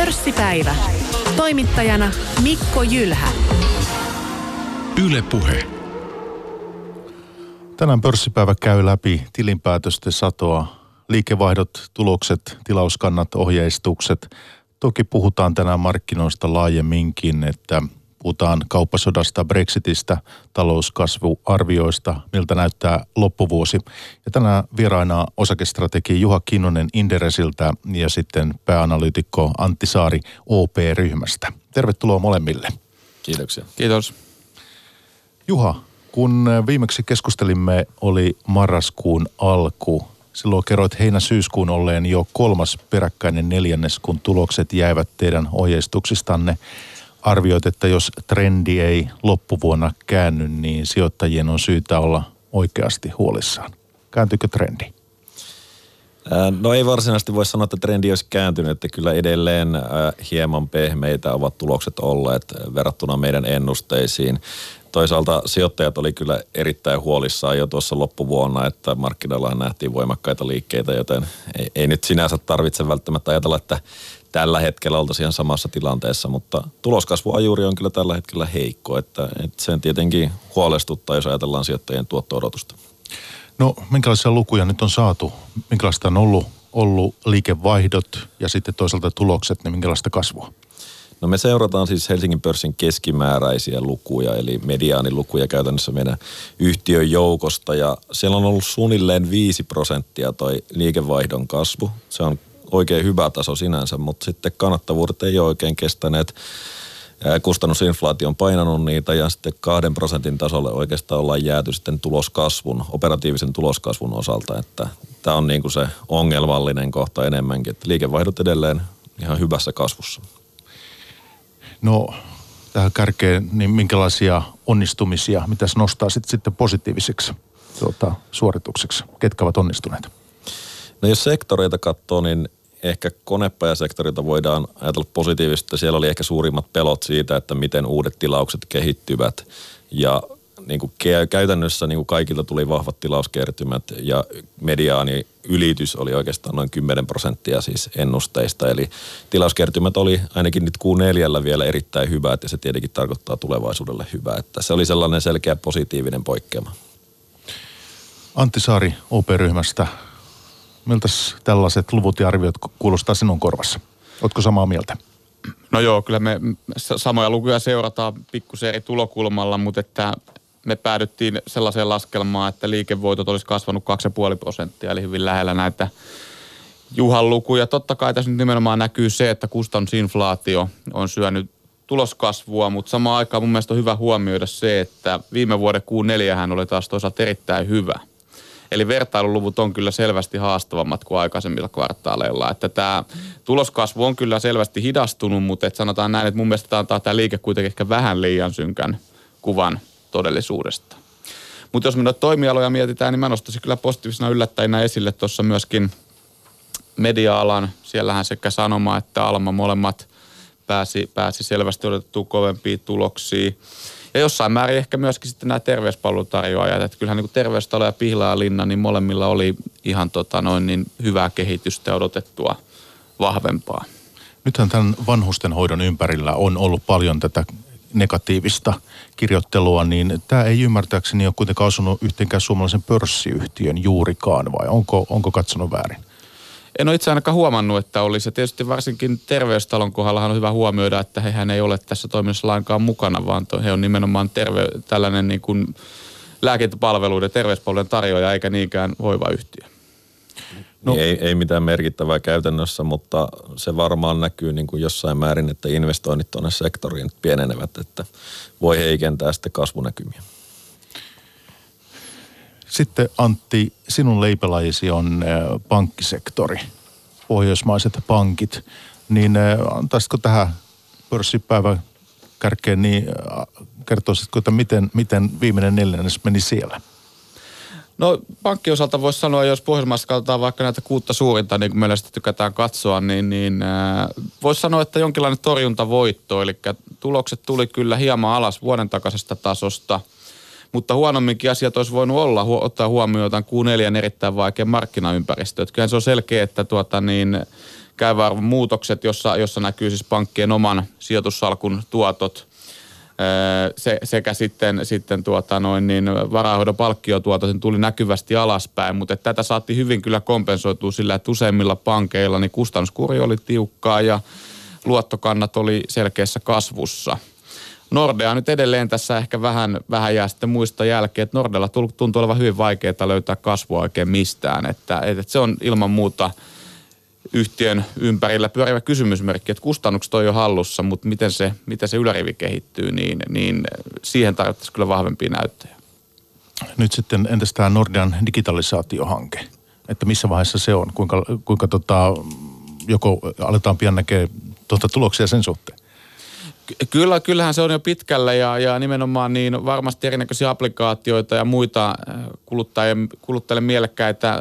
Pörssipäivä. Toimittajana Mikko Jylhä. Yle Puhe. Tänään pörssipäivä käy läpi tilinpäätösten satoa, liikevaihdot, tulokset, tilauskannat, ohjeistukset. Toki puhutaan tänään markkinoista laajemminkin, että puhutaan kauppasodasta, Brexitistä, talouskasvuarvioista, miltä näyttää loppuvuosi. Ja tänään vieraina osakestrategi Juha Kinnonen Inderesiltä ja sitten pääanalyytikko Antti Saari OP-ryhmästä. Tervetuloa molemmille. Kiitoksia. Kiitos. Juha, kun viimeksi keskustelimme, oli marraskuun alku. Silloin kerroit heinä-syyskuun olleen jo kolmas peräkkäinen neljännes, kun tulokset jäivät teidän ohjeistuksistanne. Arvioit, että jos trendi ei loppuvuonna käänny, niin sijoittajien on syytä olla oikeasti huolissaan. Kääntyykö trendi? No ei varsinaisesti voi sanoa, että trendi olisi kääntynyt, että kyllä edelleen hieman pehmeitä ovat tulokset olleet verrattuna meidän ennusteisiin. Toisaalta sijoittajat oli kyllä erittäin huolissaan jo tuossa loppuvuonna, että markkinoilla nähtiin voimakkaita liikkeitä, joten ei, ei nyt sinänsä tarvitse välttämättä ajatella, että tällä hetkellä oltaisiin ihan samassa tilanteessa, mutta tuloskasvuajuri on kyllä tällä hetkellä heikko, että, että sen tietenkin huolestuttaa, jos ajatellaan sijoittajien tuotto-odotusta. No minkälaisia lukuja nyt on saatu? Minkälaista on ollut, ollut liikevaihdot ja sitten toisaalta tulokset, niin minkälaista kasvua? No me seurataan siis Helsingin pörssin keskimääräisiä lukuja, eli mediaanilukuja käytännössä meidän yhtiön joukosta. Ja siellä on ollut suunnilleen 5 prosenttia toi liikevaihdon kasvu. Se on oikein hyvä taso sinänsä, mutta sitten kannattavuudet ei ole oikein kestäneet. Kustannusinflaatio on painanut niitä ja sitten kahden prosentin tasolle oikeastaan ollaan jääty sitten tuloskasvun, operatiivisen tuloskasvun osalta, että tämä on niin kuin se ongelmallinen kohta enemmänkin, että liikevaihdot edelleen ihan hyvässä kasvussa. No tähän kärkeen, niin minkälaisia onnistumisia, mitä nostaa sitten, sitten positiiviseksi tuota, suoritukseksi? Ketkä ovat onnistuneet? No jos sektoreita katsoo, niin ehkä konepajasektorilta voidaan ajatella positiivisesti. Siellä oli ehkä suurimmat pelot siitä, että miten uudet tilaukset kehittyvät. Ja niin kuin käytännössä niin kuin kaikilta tuli vahvat tilauskertymät ja mediaani ylitys oli oikeastaan noin 10 prosenttia siis ennusteista. Eli tilauskertymät oli ainakin nyt Q4 vielä erittäin hyvä, että se tietenkin tarkoittaa tulevaisuudelle hyvää. Että se oli sellainen selkeä positiivinen poikkeama. Antti Saari OP-ryhmästä. Miltä tällaiset luvut ja arviot kuulostaa sinun korvassa? Oletko samaa mieltä? No joo, kyllä me samoja lukuja seurataan pikkusen eri tulokulmalla, mutta että me päädyttiin sellaiseen laskelmaan, että liikevoitot olisi kasvanut 2,5 prosenttia, eli hyvin lähellä näitä Juhan lukuja. Totta kai tässä nyt nimenomaan näkyy se, että kustannusinflaatio on syönyt tuloskasvua, mutta samaan aikaan mun mielestä on hyvä huomioida se, että viime vuoden Q4 hän oli taas toisaalta erittäin hyvä. Eli vertailuluvut on kyllä selvästi haastavammat kuin aikaisemmilla kvartaaleilla. Että tämä tuloskasvu on kyllä selvästi hidastunut, mutta et sanotaan näin, että mun mielestä tämä antaa tämä liike kuitenkin ehkä vähän liian synkän kuvan todellisuudesta. Mutta jos me noita toimialoja mietitään, niin mä nostaisin kyllä positiivisena yllättäjänä esille tuossa myöskin media-alan. Siellähän sekä Sanoma että Alma molemmat pääsi, pääsi selvästi odotettua kovempiin tuloksiin. Ja jossain määrin ehkä myöskin sitten nämä terveyspalvelutarjoajat. Että kyllähän niin terveystalo ja Pihlaa linna, niin molemmilla oli ihan tota noin niin hyvää kehitystä odotettua vahvempaa. Nythän tämän vanhustenhoidon ympärillä on ollut paljon tätä negatiivista kirjoittelua, niin tämä ei ymmärtääkseni ole kuitenkaan osunut yhteenkään suomalaisen pörssiyhtiön juurikaan, vai onko, onko katsonut väärin? En ole itse ainakaan huomannut, että olisi. Ja tietysti varsinkin terveystalon kohdalla on hyvä huomioida, että hehän ei ole tässä toiminnassa lainkaan mukana, vaan he on nimenomaan terve, tällainen niin kuin lääkintäpalveluiden, terveyspalveluiden tarjoaja, eikä niinkään hoivayhtiö. No. Ei, ei mitään merkittävää käytännössä, mutta se varmaan näkyy niin kuin jossain määrin, että investoinnit tuonne sektoriin pienenevät, että voi heikentää sitten kasvunäkymiä. Sitten Antti, sinun leipälajisi on pankkisektori, pohjoismaiset pankit. Niin antaisitko tähän pörssipäivän kärkeen, niin kertoisitko, että miten, miten viimeinen neljännes meni siellä? No pankkiosalta voisi sanoa, jos Pohjoismaissa katsotaan vaikka näitä kuutta suurinta, niin kuin meillä sitä tykätään katsoa, niin, niin äh, voisi sanoa, että jonkinlainen torjuntavoitto. Eli tulokset tuli kyllä hieman alas vuoden takaisesta tasosta, mutta huonomminkin asiat olisi voinut olla, hu- ottaa huomioon Q4 erittäin vaikea markkinaympäristö. Että kyllähän se on selkeä, että tuota niin, käyvä arvon muutokset, jossa, jossa näkyy siis pankkien oman sijoitussalkun tuotot se, sekä sitten, sitten tuota noin, niin varahoidon palkkiotuotot niin tuli näkyvästi alaspäin, mutta että tätä saatiin hyvin kyllä kompensoitua sillä, että useimmilla pankeilla niin kustannuskuri oli tiukkaa ja luottokannat oli selkeässä kasvussa. Nordea nyt edelleen tässä ehkä vähän, vähän jää sitten muista jälkeen, että Nordella tuntuu olevan hyvin vaikeaa löytää kasvua oikein mistään, että, että se on ilman muuta – yhtiön ympärillä pyörivä kysymysmerkki, että kustannukset on jo hallussa, mutta miten se, miten se ylärivi kehittyy, niin, niin siihen tarvittaisiin kyllä vahvempia näyttöjä. Nyt sitten entäs tämä Nordean digitalisaatiohanke, että missä vaiheessa se on, kuinka, kuinka tota, joko aletaan pian näkee tuota tuloksia sen suhteen? Kyllä, kyllähän se on jo pitkällä ja, ja nimenomaan niin varmasti erinäköisiä applikaatioita ja muita äh, kuluttajille, mielekkäitä äh,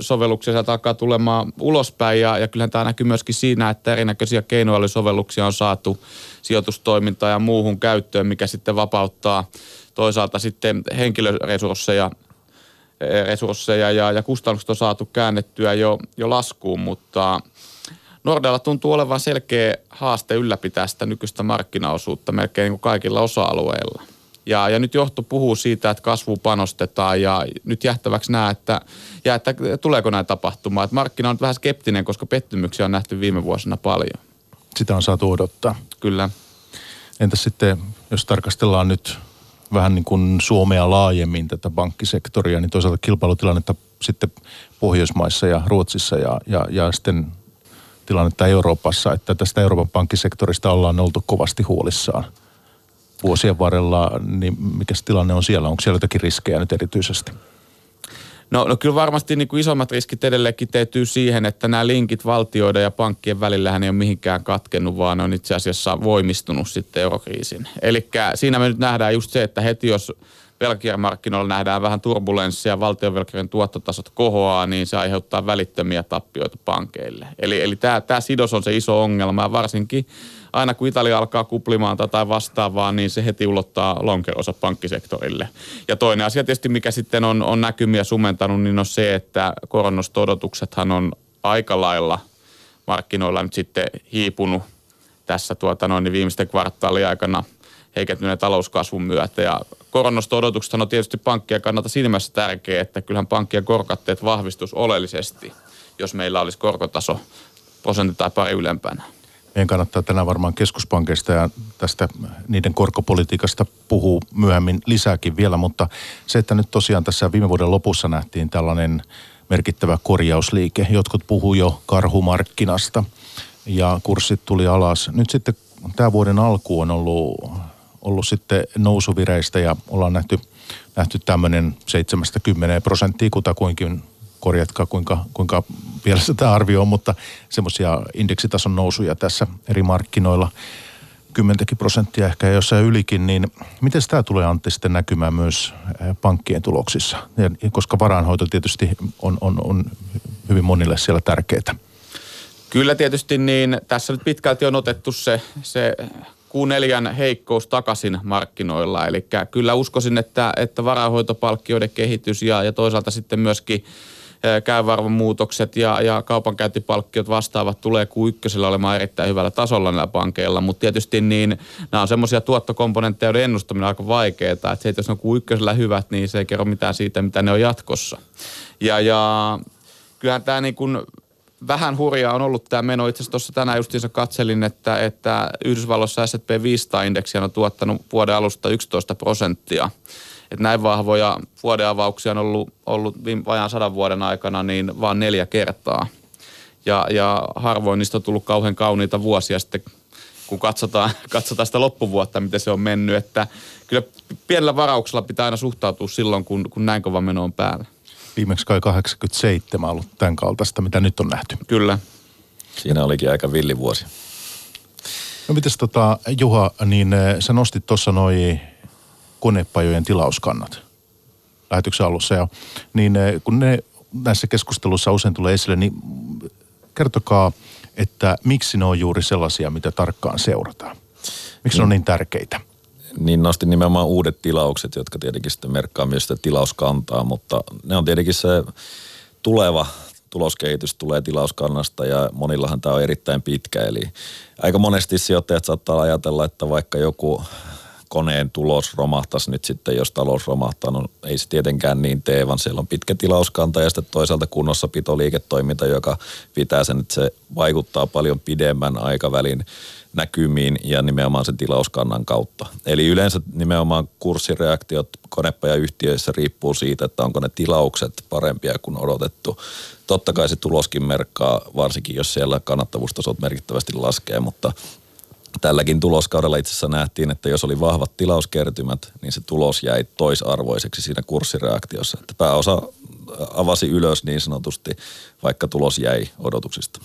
sovelluksia sieltä alkaa tulemaan ulospäin ja, ja kyllähän tämä näkyy myöskin siinä, että erinäköisiä keinoälysovelluksia on saatu sijoitustoimintaan ja muuhun käyttöön, mikä sitten vapauttaa toisaalta sitten henkilöresursseja äh, resursseja ja, ja kustannukset on saatu käännettyä jo, jo laskuun, mutta – Nordella tuntuu olevan selkeä haaste ylläpitää sitä nykyistä markkinaosuutta melkein niin kuin kaikilla osa-alueilla. Ja, ja nyt johto puhuu siitä, että kasvu panostetaan ja nyt jähtäväksi nämä, että, ja että tuleeko näin tapahtumaan. Että markkina on nyt vähän skeptinen, koska pettymyksiä on nähty viime vuosina paljon. Sitä on saatu odottaa. Kyllä. Entäs sitten, jos tarkastellaan nyt vähän niin kuin Suomea laajemmin tätä pankkisektoria, niin toisaalta kilpailutilannetta sitten Pohjoismaissa ja Ruotsissa ja, ja, ja sitten tilannetta Euroopassa, että tästä Euroopan pankkisektorista ollaan oltu kovasti huolissaan vuosien varrella, niin mikä tilanne on siellä? Onko siellä jotakin riskejä nyt erityisesti? No, no kyllä varmasti niin kuin isommat riskit edelleen kiteytyy siihen, että nämä linkit valtioiden ja pankkien välillä ei ole mihinkään katkennut, vaan on itse asiassa voimistunut sitten eurokriisin. Eli siinä me nyt nähdään just se, että heti jos velkakirjamarkkinoilla nähdään vähän turbulenssia, valtionvelkirjan tuottotasot kohoaa, niin se aiheuttaa välittömiä tappioita pankeille. Eli, eli tämä, tämä sidos on se iso ongelma ja varsinkin aina kun Italia alkaa kuplimaan tai vastaavaa, niin se heti ulottaa lonkeronsa pankkisektorille. Ja toinen asia tietysti, mikä sitten on, on näkymiä sumentanut, niin on se, että koronosto-odotuksethan on aika lailla markkinoilla nyt sitten hiipunut tässä tuota noin, niin viimeisten kvartaalien aikana – heikentyneen talouskasvun myötä. Ja koronosto-odotukset on tietysti pankkien kannalta mielessä tärkeä, että kyllähän pankkien korkatteet vahvistus oleellisesti, jos meillä olisi korkotaso prosentti tai pari ylempänä. Meidän kannattaa tänään varmaan keskuspankeista ja tästä niiden korkopolitiikasta puhuu myöhemmin lisääkin vielä, mutta se, että nyt tosiaan tässä viime vuoden lopussa nähtiin tällainen merkittävä korjausliike. Jotkut puhuu jo karhumarkkinasta ja kurssit tuli alas. Nyt sitten tämä vuoden alku on ollut ollut sitten nousuvireistä ja ollaan nähty, nähty tämmöinen 70 prosenttia kutakuinkin korjatkaa kuinka, kuinka pielessä tämä arvio on, mutta semmoisia indeksitason nousuja tässä eri markkinoilla. 10 prosenttia ehkä jossain ylikin, niin miten tämä tulee Antti sitten näkymään myös pankkien tuloksissa? Ja, koska varainhoito tietysti on, on, on hyvin monille siellä tärkeää. Kyllä tietysti niin, tässä nyt pitkälti on otettu se, se Q4 heikkous takaisin markkinoilla. Eli kyllä uskoisin, että, että varainhoitopalkkioiden kehitys ja, ja toisaalta sitten myöskin käyvärvon muutokset ja, ja kaupankäyntipalkkiot vastaavat tulee Q1 olemaan erittäin hyvällä tasolla näillä pankeilla, mutta tietysti niin, nämä on semmoisia tuottokomponentteja, joiden ennustaminen on aika vaikeaa, että se, että jos ne on Q1 hyvät, niin se ei kerro mitään siitä, mitä ne on jatkossa. Ja, ja kyllähän tämä niin kuin vähän hurjaa on ollut tämä meno. Itse asiassa tuossa tänään justiinsa katselin, että, että Yhdysvalloissa S&P 500-indeksi on tuottanut vuoden alusta 11 prosenttia. Että näin vahvoja vuodenavauksia on ollut, ollut vajaan sadan vuoden aikana niin vain neljä kertaa. Ja, ja harvoin niistä on tullut kauhean kauniita vuosia sitten, kun katsotaan, katsotaan sitä loppuvuotta, miten se on mennyt. Että kyllä pienellä varauksella pitää aina suhtautua silloin, kun, kun näin kova meno on päällä viimeksi kai 87 ollut tämän kaltaista, mitä nyt on nähty. Kyllä. Siinä olikin aika villi vuosi. No mites tota, Juha, niin eh, sä nostit tuossa noi konepajojen tilauskannat lähetyksen alussa. Ja, niin eh, kun ne näissä keskusteluissa usein tulee esille, niin kertokaa, että miksi ne on juuri sellaisia, mitä tarkkaan seurataan. Miksi mm. ne on niin tärkeitä? Niin nostin nimenomaan uudet tilaukset, jotka tietenkin sitten merkkaa myös sitä tilauskantaa, mutta ne on tietenkin se tuleva tuloskehitys tulee tilauskannasta ja monillahan tämä on erittäin pitkä. Eli aika monesti sijoittajat saattaa ajatella, että vaikka joku koneen tulos romahtaisi nyt sitten, jos talous romahtaa, no ei se tietenkään niin tee, vaan siellä on pitkä tilauskanta ja sitten toisaalta kunnossapito liiketoiminta, joka pitää sen, että se vaikuttaa paljon pidemmän aikavälin näkymiin ja nimenomaan sen tilauskannan kautta. Eli yleensä nimenomaan kurssireaktiot konepajayhtiöissä riippuu siitä, että onko ne tilaukset parempia kuin odotettu. Totta kai se tuloskin merkkaa, varsinkin jos siellä kannattavuustasot merkittävästi laskee, mutta tälläkin tuloskaudella itse asiassa nähtiin, että jos oli vahvat tilauskertymät, niin se tulos jäi toisarvoiseksi siinä kurssireaktiossa. Että pääosa avasi ylös niin sanotusti, vaikka tulos jäi odotuksista.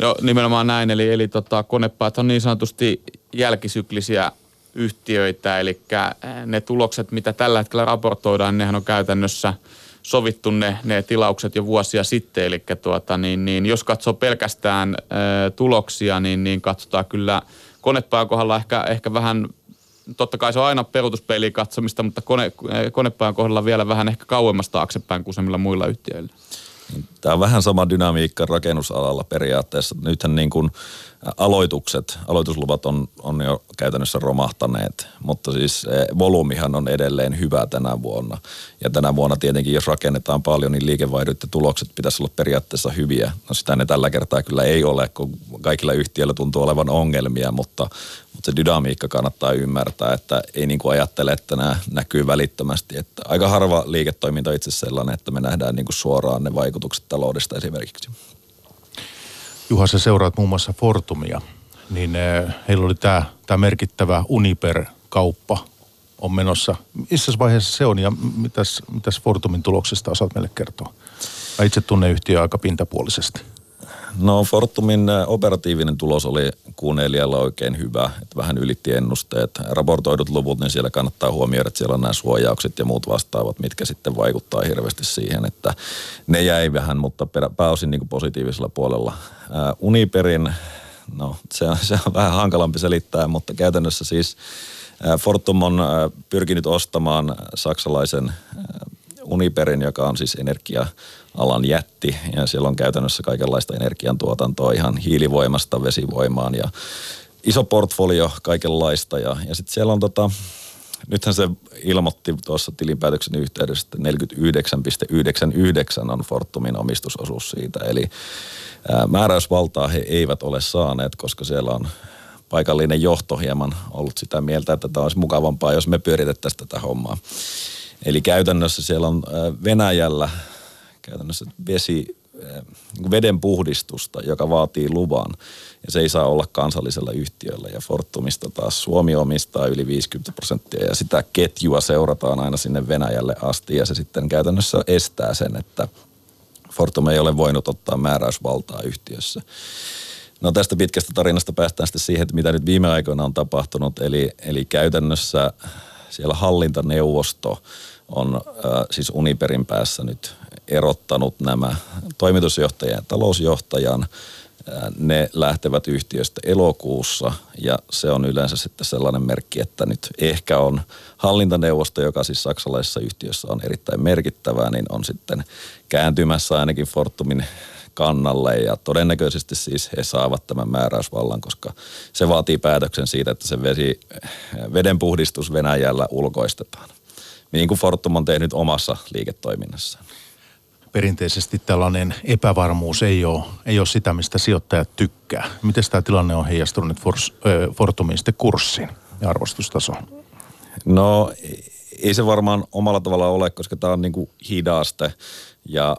Joo, nimenomaan näin. Eli, eli tota, konepäät on niin sanotusti jälkisyklisiä yhtiöitä, eli ne tulokset, mitä tällä hetkellä raportoidaan, nehän on käytännössä sovittu ne, ne tilaukset jo vuosia sitten. Eli tuota, niin, niin, jos katsoo pelkästään ä, tuloksia, niin, niin katsotaan kyllä konepään kohdalla ehkä, ehkä vähän totta kai se on aina peruutuspeiliin katsomista, mutta kone, konepään kohdalla vielä vähän ehkä kauemmas taaksepäin kuin muilla yhtiöillä. Tämä on vähän sama dynamiikka rakennusalalla periaatteessa. Nythän niin kuin aloitukset, aloitusluvat on, on jo käytännössä romahtaneet, mutta siis volyymihan on edelleen hyvä tänä vuonna. Ja tänä vuonna tietenkin, jos rakennetaan paljon, niin liikevaihdot ja tulokset pitäisi olla periaatteessa hyviä. No sitä ne tällä kertaa kyllä ei ole, kun kaikilla yhtiöillä tuntuu olevan ongelmia, mutta, mutta se dynamiikka kannattaa ymmärtää, että ei niin kuin ajattele, että nämä näkyy välittömästi. Että aika harva liiketoiminta itse sellainen, että me nähdään niin kuin suoraan ne vaikutukset taloudesta esimerkiksi. Juha, sä seuraat muun muassa Fortumia, niin eh, heillä oli tämä, tämä merkittävä Uniper-kauppa on menossa. Missä vaiheessa se on ja mitäs, mitäs Fortumin tuloksesta osaat meille kertoa? Mä itse tunnen yhtiöä aika pintapuolisesti. No Fortumin operatiivinen tulos oli kuunnelijalla oikein hyvä, että vähän ylitti ennusteet. Raportoidut luvut, niin siellä kannattaa huomioida, että siellä on nämä suojaukset ja muut vastaavat, mitkä sitten vaikuttaa hirveästi siihen, että ne jäi vähän, mutta pääosin niin kuin positiivisella puolella. Uniperin, no se on, se on vähän hankalampi selittää, mutta käytännössä siis Fortum on pyrkinyt ostamaan saksalaisen Uniperin, joka on siis energia-alan jätti ja siellä on käytännössä kaikenlaista energiantuotantoa ihan hiilivoimasta vesivoimaan ja iso portfolio kaikenlaista ja, ja sitten siellä on tota, nythän se ilmoitti tuossa tilinpäätöksen yhteydessä, että 49,99 on Fortumin omistusosuus siitä. Eli ää, määräysvaltaa he eivät ole saaneet, koska siellä on paikallinen johto hieman ollut sitä mieltä, että tämä olisi mukavampaa, jos me pyöritettäisiin tätä hommaa. Eli käytännössä siellä on Venäjällä käytännössä vesi, niin veden puhdistusta, joka vaatii luvan. Ja se ei saa olla kansallisella yhtiöllä. Ja Fortumista taas Suomi omistaa yli 50 prosenttia. Ja sitä ketjua seurataan aina sinne Venäjälle asti. Ja se sitten käytännössä estää sen, että Fortum ei ole voinut ottaa määräysvaltaa yhtiössä. No tästä pitkästä tarinasta päästään sitten siihen, että mitä nyt viime aikoina on tapahtunut. Eli, eli käytännössä siellä hallintaneuvosto on äh, siis Uniperin päässä nyt erottanut nämä toimitusjohtajan ja talousjohtajan. Ne lähtevät yhtiöstä elokuussa ja se on yleensä sitten sellainen merkki, että nyt ehkä on hallintaneuvosto, joka siis saksalaisessa yhtiössä on erittäin merkittävää, niin on sitten kääntymässä ainakin Fortumin kannalle ja todennäköisesti siis he saavat tämän määräysvallan, koska se vaatii päätöksen siitä, että se vesi, vedenpuhdistus Venäjällä ulkoistetaan. Niin kuin Fortum on tehnyt omassa liiketoiminnassaan. Perinteisesti tällainen epävarmuus ei ole, ei ole sitä, mistä sijoittajat tykkää. Miten tämä tilanne on heijastunut Fortumin sitten kurssiin ja arvostustasoon? No ei se varmaan omalla tavalla ole, koska tämä on niin kuin hidaste ja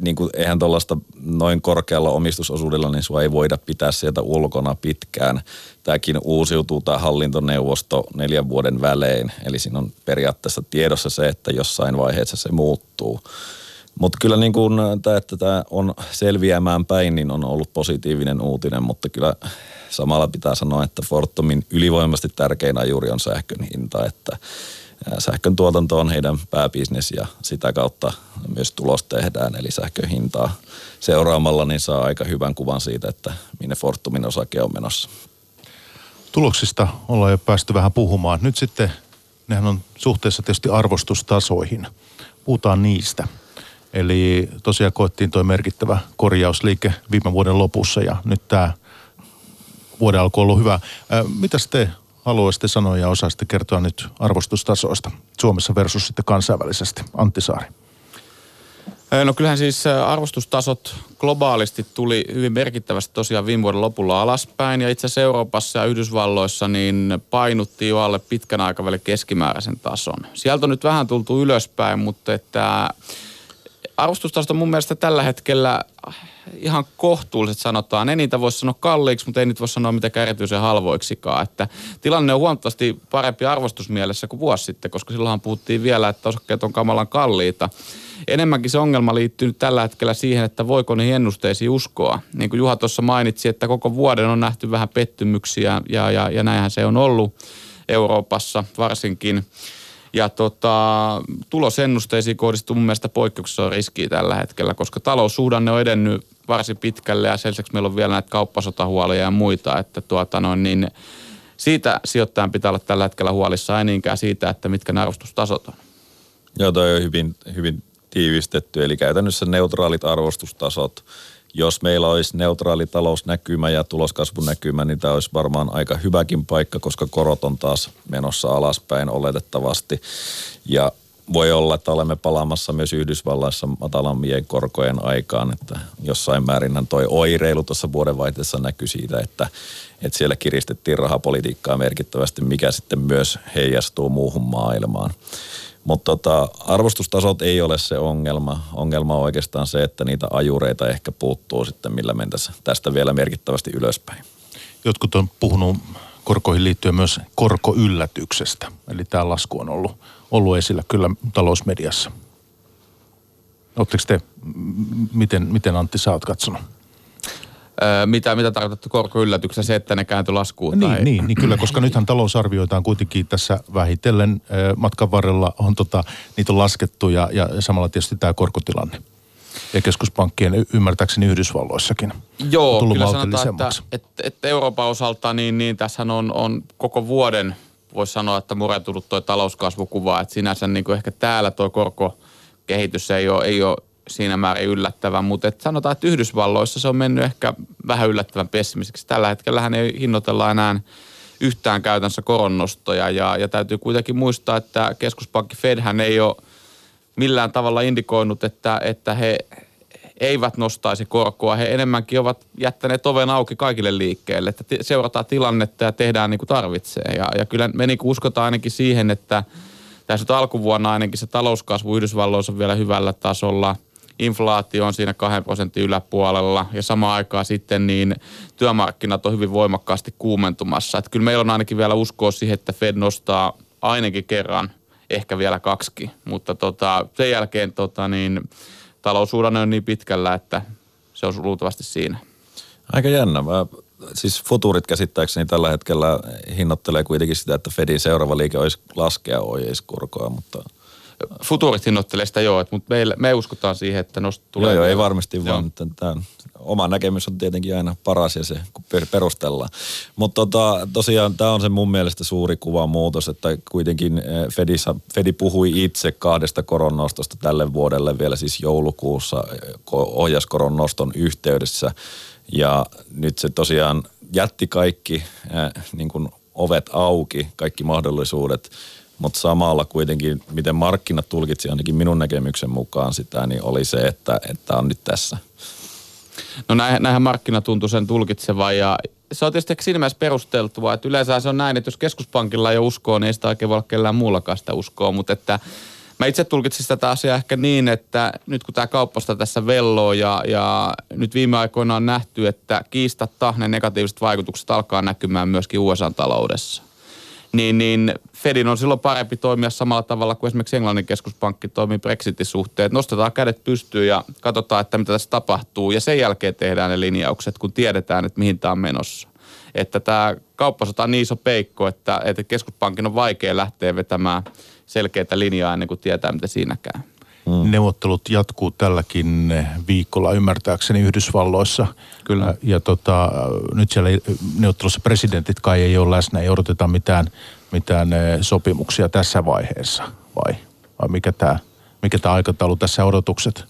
niin kuin, eihän tuollaista noin korkealla omistusosuudella, niin sua ei voida pitää sieltä ulkona pitkään. Tämäkin uusiutuu tämä hallintoneuvosto neljän vuoden välein, eli siinä on periaatteessa tiedossa se, että jossain vaiheessa se muuttuu. Mutta kyllä niin kuin tämä, että tämä on selviämään päin, niin on ollut positiivinen uutinen, mutta kyllä samalla pitää sanoa, että Fortumin ylivoimasti tärkein juuri on sähkön hinta, että sähkön tuotanto on heidän pääbisnes ja sitä kautta myös tulos tehdään, eli sähkön hintaa seuraamalla niin saa aika hyvän kuvan siitä, että minne Fortumin osake on menossa. Tuloksista ollaan jo päästy vähän puhumaan. Nyt sitten nehän on suhteessa tietysti arvostustasoihin. Puhutaan niistä. Eli tosiaan koettiin tuo merkittävä korjausliike viime vuoden lopussa ja nyt tämä vuoden alku on ollut hyvä. Mitä te haluaisitte sanoa ja osaisitte kertoa nyt arvostustasoista Suomessa versus sitten kansainvälisesti? Antti Saari. No kyllähän siis arvostustasot globaalisti tuli hyvin merkittävästi tosiaan viime vuoden lopulla alaspäin ja itse asiassa Euroopassa ja Yhdysvalloissa niin painuttiin jo alle pitkän aikavälin keskimääräisen tason. Sieltä on nyt vähän tultu ylöspäin, mutta että arvostustasot on mun mielestä tällä hetkellä ihan kohtuulliset sanotaan. Ei niitä voi sanoa kalliiksi, mutta ei niitä voi sanoa mitenkään erityisen halvoiksikaan. Että tilanne on huomattavasti parempi arvostusmielessä kuin vuosi sitten, koska silloinhan puhuttiin vielä, että osakkeet on kamalan kalliita. Enemmänkin se ongelma liittyy nyt tällä hetkellä siihen, että voiko niihin ennusteisiin uskoa. Niin kuin Juha tuossa mainitsi, että koko vuoden on nähty vähän pettymyksiä ja, ja, ja näinhän se on ollut Euroopassa varsinkin. Ja tota, tulosennusteisiin kohdistuu mun mielestä poikkeuksessa riskiä tällä hetkellä, koska taloussuhdanne on edennyt varsin pitkälle ja sen lisäksi meillä on vielä näitä kauppasotahuolia ja muita, että tuota noin, niin siitä sijoittajan pitää olla tällä hetkellä huolissaan, ei niinkään siitä, että mitkä nämä arvostustasot on. Joo, toi on hyvin, hyvin tiivistetty, eli käytännössä neutraalit arvostustasot. Jos meillä olisi neutraali talousnäkymä ja tuloskasvunäkymä, niin tämä olisi varmaan aika hyväkin paikka, koska korot on taas menossa alaspäin oletettavasti. Ja voi olla, että olemme palaamassa myös Yhdysvalloissa matalammien korkojen aikaan, että jossain määrin toi oireilu tuossa vuodenvaihteessa näkyy siitä, että, että siellä kiristettiin rahapolitiikkaa merkittävästi, mikä sitten myös heijastuu muuhun maailmaan. Mutta tota, arvostustasot ei ole se ongelma. Ongelma on oikeastaan se, että niitä ajureita ehkä puuttuu sitten, millä mentäisiin tästä vielä merkittävästi ylöspäin. Jotkut on puhunut korkoihin liittyen myös korkoyllätyksestä. Eli tämä lasku on ollut, ollut esillä kyllä talousmediassa. Oletteko te, miten, miten Antti sä oot katsonut? Mitä, mitä tarkoitattu korkoyllätyksessä se, että ne kääntyi laskuun? Niin, tai... niin, niin, kyllä, koska nythän talousarvioita on kuitenkin tässä vähitellen matkan varrella on tota, niitä on laskettu ja, ja samalla tietysti tämä korkotilanne. Ja keskuspankkien ymmärtääkseni Yhdysvalloissakin Joo, on kyllä sanotaan, että, että, että Euroopan osalta niin, niin tässä on, on koko vuoden, voisi sanoa, että murentunut tuo talouskasvukuva, että sinänsä niin kuin ehkä täällä tuo korkokehitys ei ole, ei ole siinä määrin yllättävän, mutta et sanotaan, että Yhdysvalloissa se on mennyt ehkä vähän yllättävän pessimiseksi. Tällä hetkellä ei hinnoitella enää yhtään käytännössä koronnostoja ja, ja täytyy kuitenkin muistaa, että keskuspankki Fedhän ei ole millään tavalla indikoinut, että, että he eivät nostaisi korkoa. He enemmänkin ovat jättäneet oven auki kaikille liikkeelle, että seurataan tilannetta ja tehdään niin kuin tarvitsee. Ja, ja kyllä me niin kuin uskotaan ainakin siihen, että tässä nyt alkuvuonna ainakin se talouskasvu Yhdysvalloissa on vielä hyvällä tasolla – inflaatio on siinä 2 prosentin yläpuolella ja samaan aikaan sitten niin työmarkkinat on hyvin voimakkaasti kuumentumassa. Että kyllä meillä on ainakin vielä uskoa siihen, että Fed nostaa ainakin kerran, ehkä vielä kaksi, mutta tota, sen jälkeen tota, niin, taloussuhdanne on niin pitkällä, että se on luultavasti siinä. Aika jännä. Mä, siis futurit käsittääkseni tällä hetkellä hinnoittelee kuitenkin sitä, että Fedin seuraava liike olisi laskea ojeiskorkoa, mutta – Futurit hinnoittelee sitä joo, mutta meille, me uskotaan siihen, että nost tulee. Joo, joo ei varmasti joo. vaan. Tämän, oma näkemys on tietenkin aina paras ja se, kun perustellaan. Mutta tota, tosiaan tämä on se mun mielestä suuri kuva muutos, että kuitenkin eh, Fedissä, Fedi puhui itse kahdesta koronnostosta tälle vuodelle vielä siis joulukuussa eh, ohjaskoronnoston yhteydessä. Ja nyt se tosiaan jätti kaikki äh, niin kuin ovet auki, kaikki mahdollisuudet – mutta samalla kuitenkin, miten markkinat tulkitsi ainakin minun näkemyksen mukaan sitä, niin oli se, että, että on nyt tässä. No näinhän, näinhän markkina tuntui sen tulkitsevan ja se on tietysti siinä mielessä perusteltua, että yleensä se on näin, että jos keskuspankilla ei uskoa, niin ei sitä oikein voi olla kellään muullakaan sitä uskoa, mutta että Mä itse tulkitsin tätä asiaa ehkä niin, että nyt kun tämä kauppasta tässä velloo ja, ja nyt viime aikoina on nähty, että kiistatta ne negatiiviset vaikutukset alkaa näkymään myöskin USA-taloudessa niin, niin Fedin on silloin parempi toimia samalla tavalla kuin esimerkiksi Englannin keskuspankki toimii Brexitin suhteen. Nostetaan kädet pystyyn ja katsotaan, että mitä tässä tapahtuu ja sen jälkeen tehdään ne linjaukset, kun tiedetään, että mihin tämä on menossa. Että tämä kauppasota on niin iso peikko, että, että keskuspankin on vaikea lähteä vetämään selkeitä linjaa ennen kuin tietää, mitä siinä käy. Mm. Neuvottelut jatkuu tälläkin viikolla ymmärtääkseni Yhdysvalloissa. Kyllä. Ja tota, nyt siellä neuvottelussa presidentit kai ei ole läsnä, ei odoteta mitään, mitään sopimuksia tässä vaiheessa vai, vai mikä tämä mikä tämä aikataulu tässä odotukset?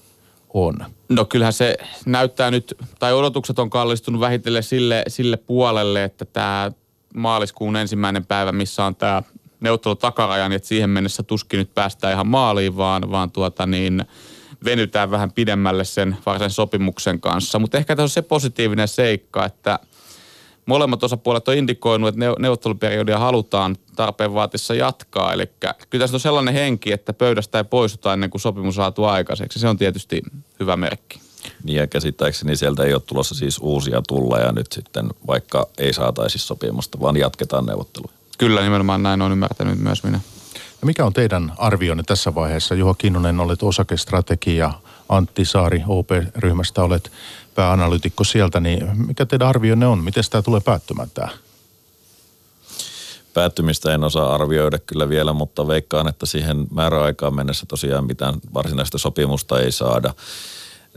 on? No kyllähän se näyttää nyt, tai odotukset on kallistunut vähitellen sille, sille puolelle, että tämä maaliskuun ensimmäinen päivä, missä on tämä neuvottelu takarajan, että siihen mennessä tuskin nyt päästään ihan maaliin, vaan, vaan tuota niin, venytään vähän pidemmälle sen varsinaisen sopimuksen kanssa. Mutta ehkä tässä on se positiivinen seikka, että molemmat osapuolet on indikoinut, että neuvotteluperiodia halutaan tarpeen vaatissa jatkaa. Eli kyllä tässä on sellainen henki, että pöydästä ei poistuta ennen kuin sopimus saatu aikaiseksi. Se on tietysti hyvä merkki. Niin ja käsittääkseni sieltä ei ole tulossa siis uusia tulleja nyt sitten, vaikka ei saataisi sopimusta, vaan jatketaan neuvotteluja. Kyllä, nimenomaan näin on ymmärtänyt myös minä. Ja mikä on teidän arvionne tässä vaiheessa? Juha Kinnunen, olet osakestrategia, Antti Saari OP-ryhmästä olet pääanalytikko sieltä, niin mikä teidän arvionne on? Miten tämä tulee päättymään tämä? Päättymistä en osaa arvioida kyllä vielä, mutta veikkaan, että siihen määräaikaan mennessä tosiaan mitään varsinaista sopimusta ei saada.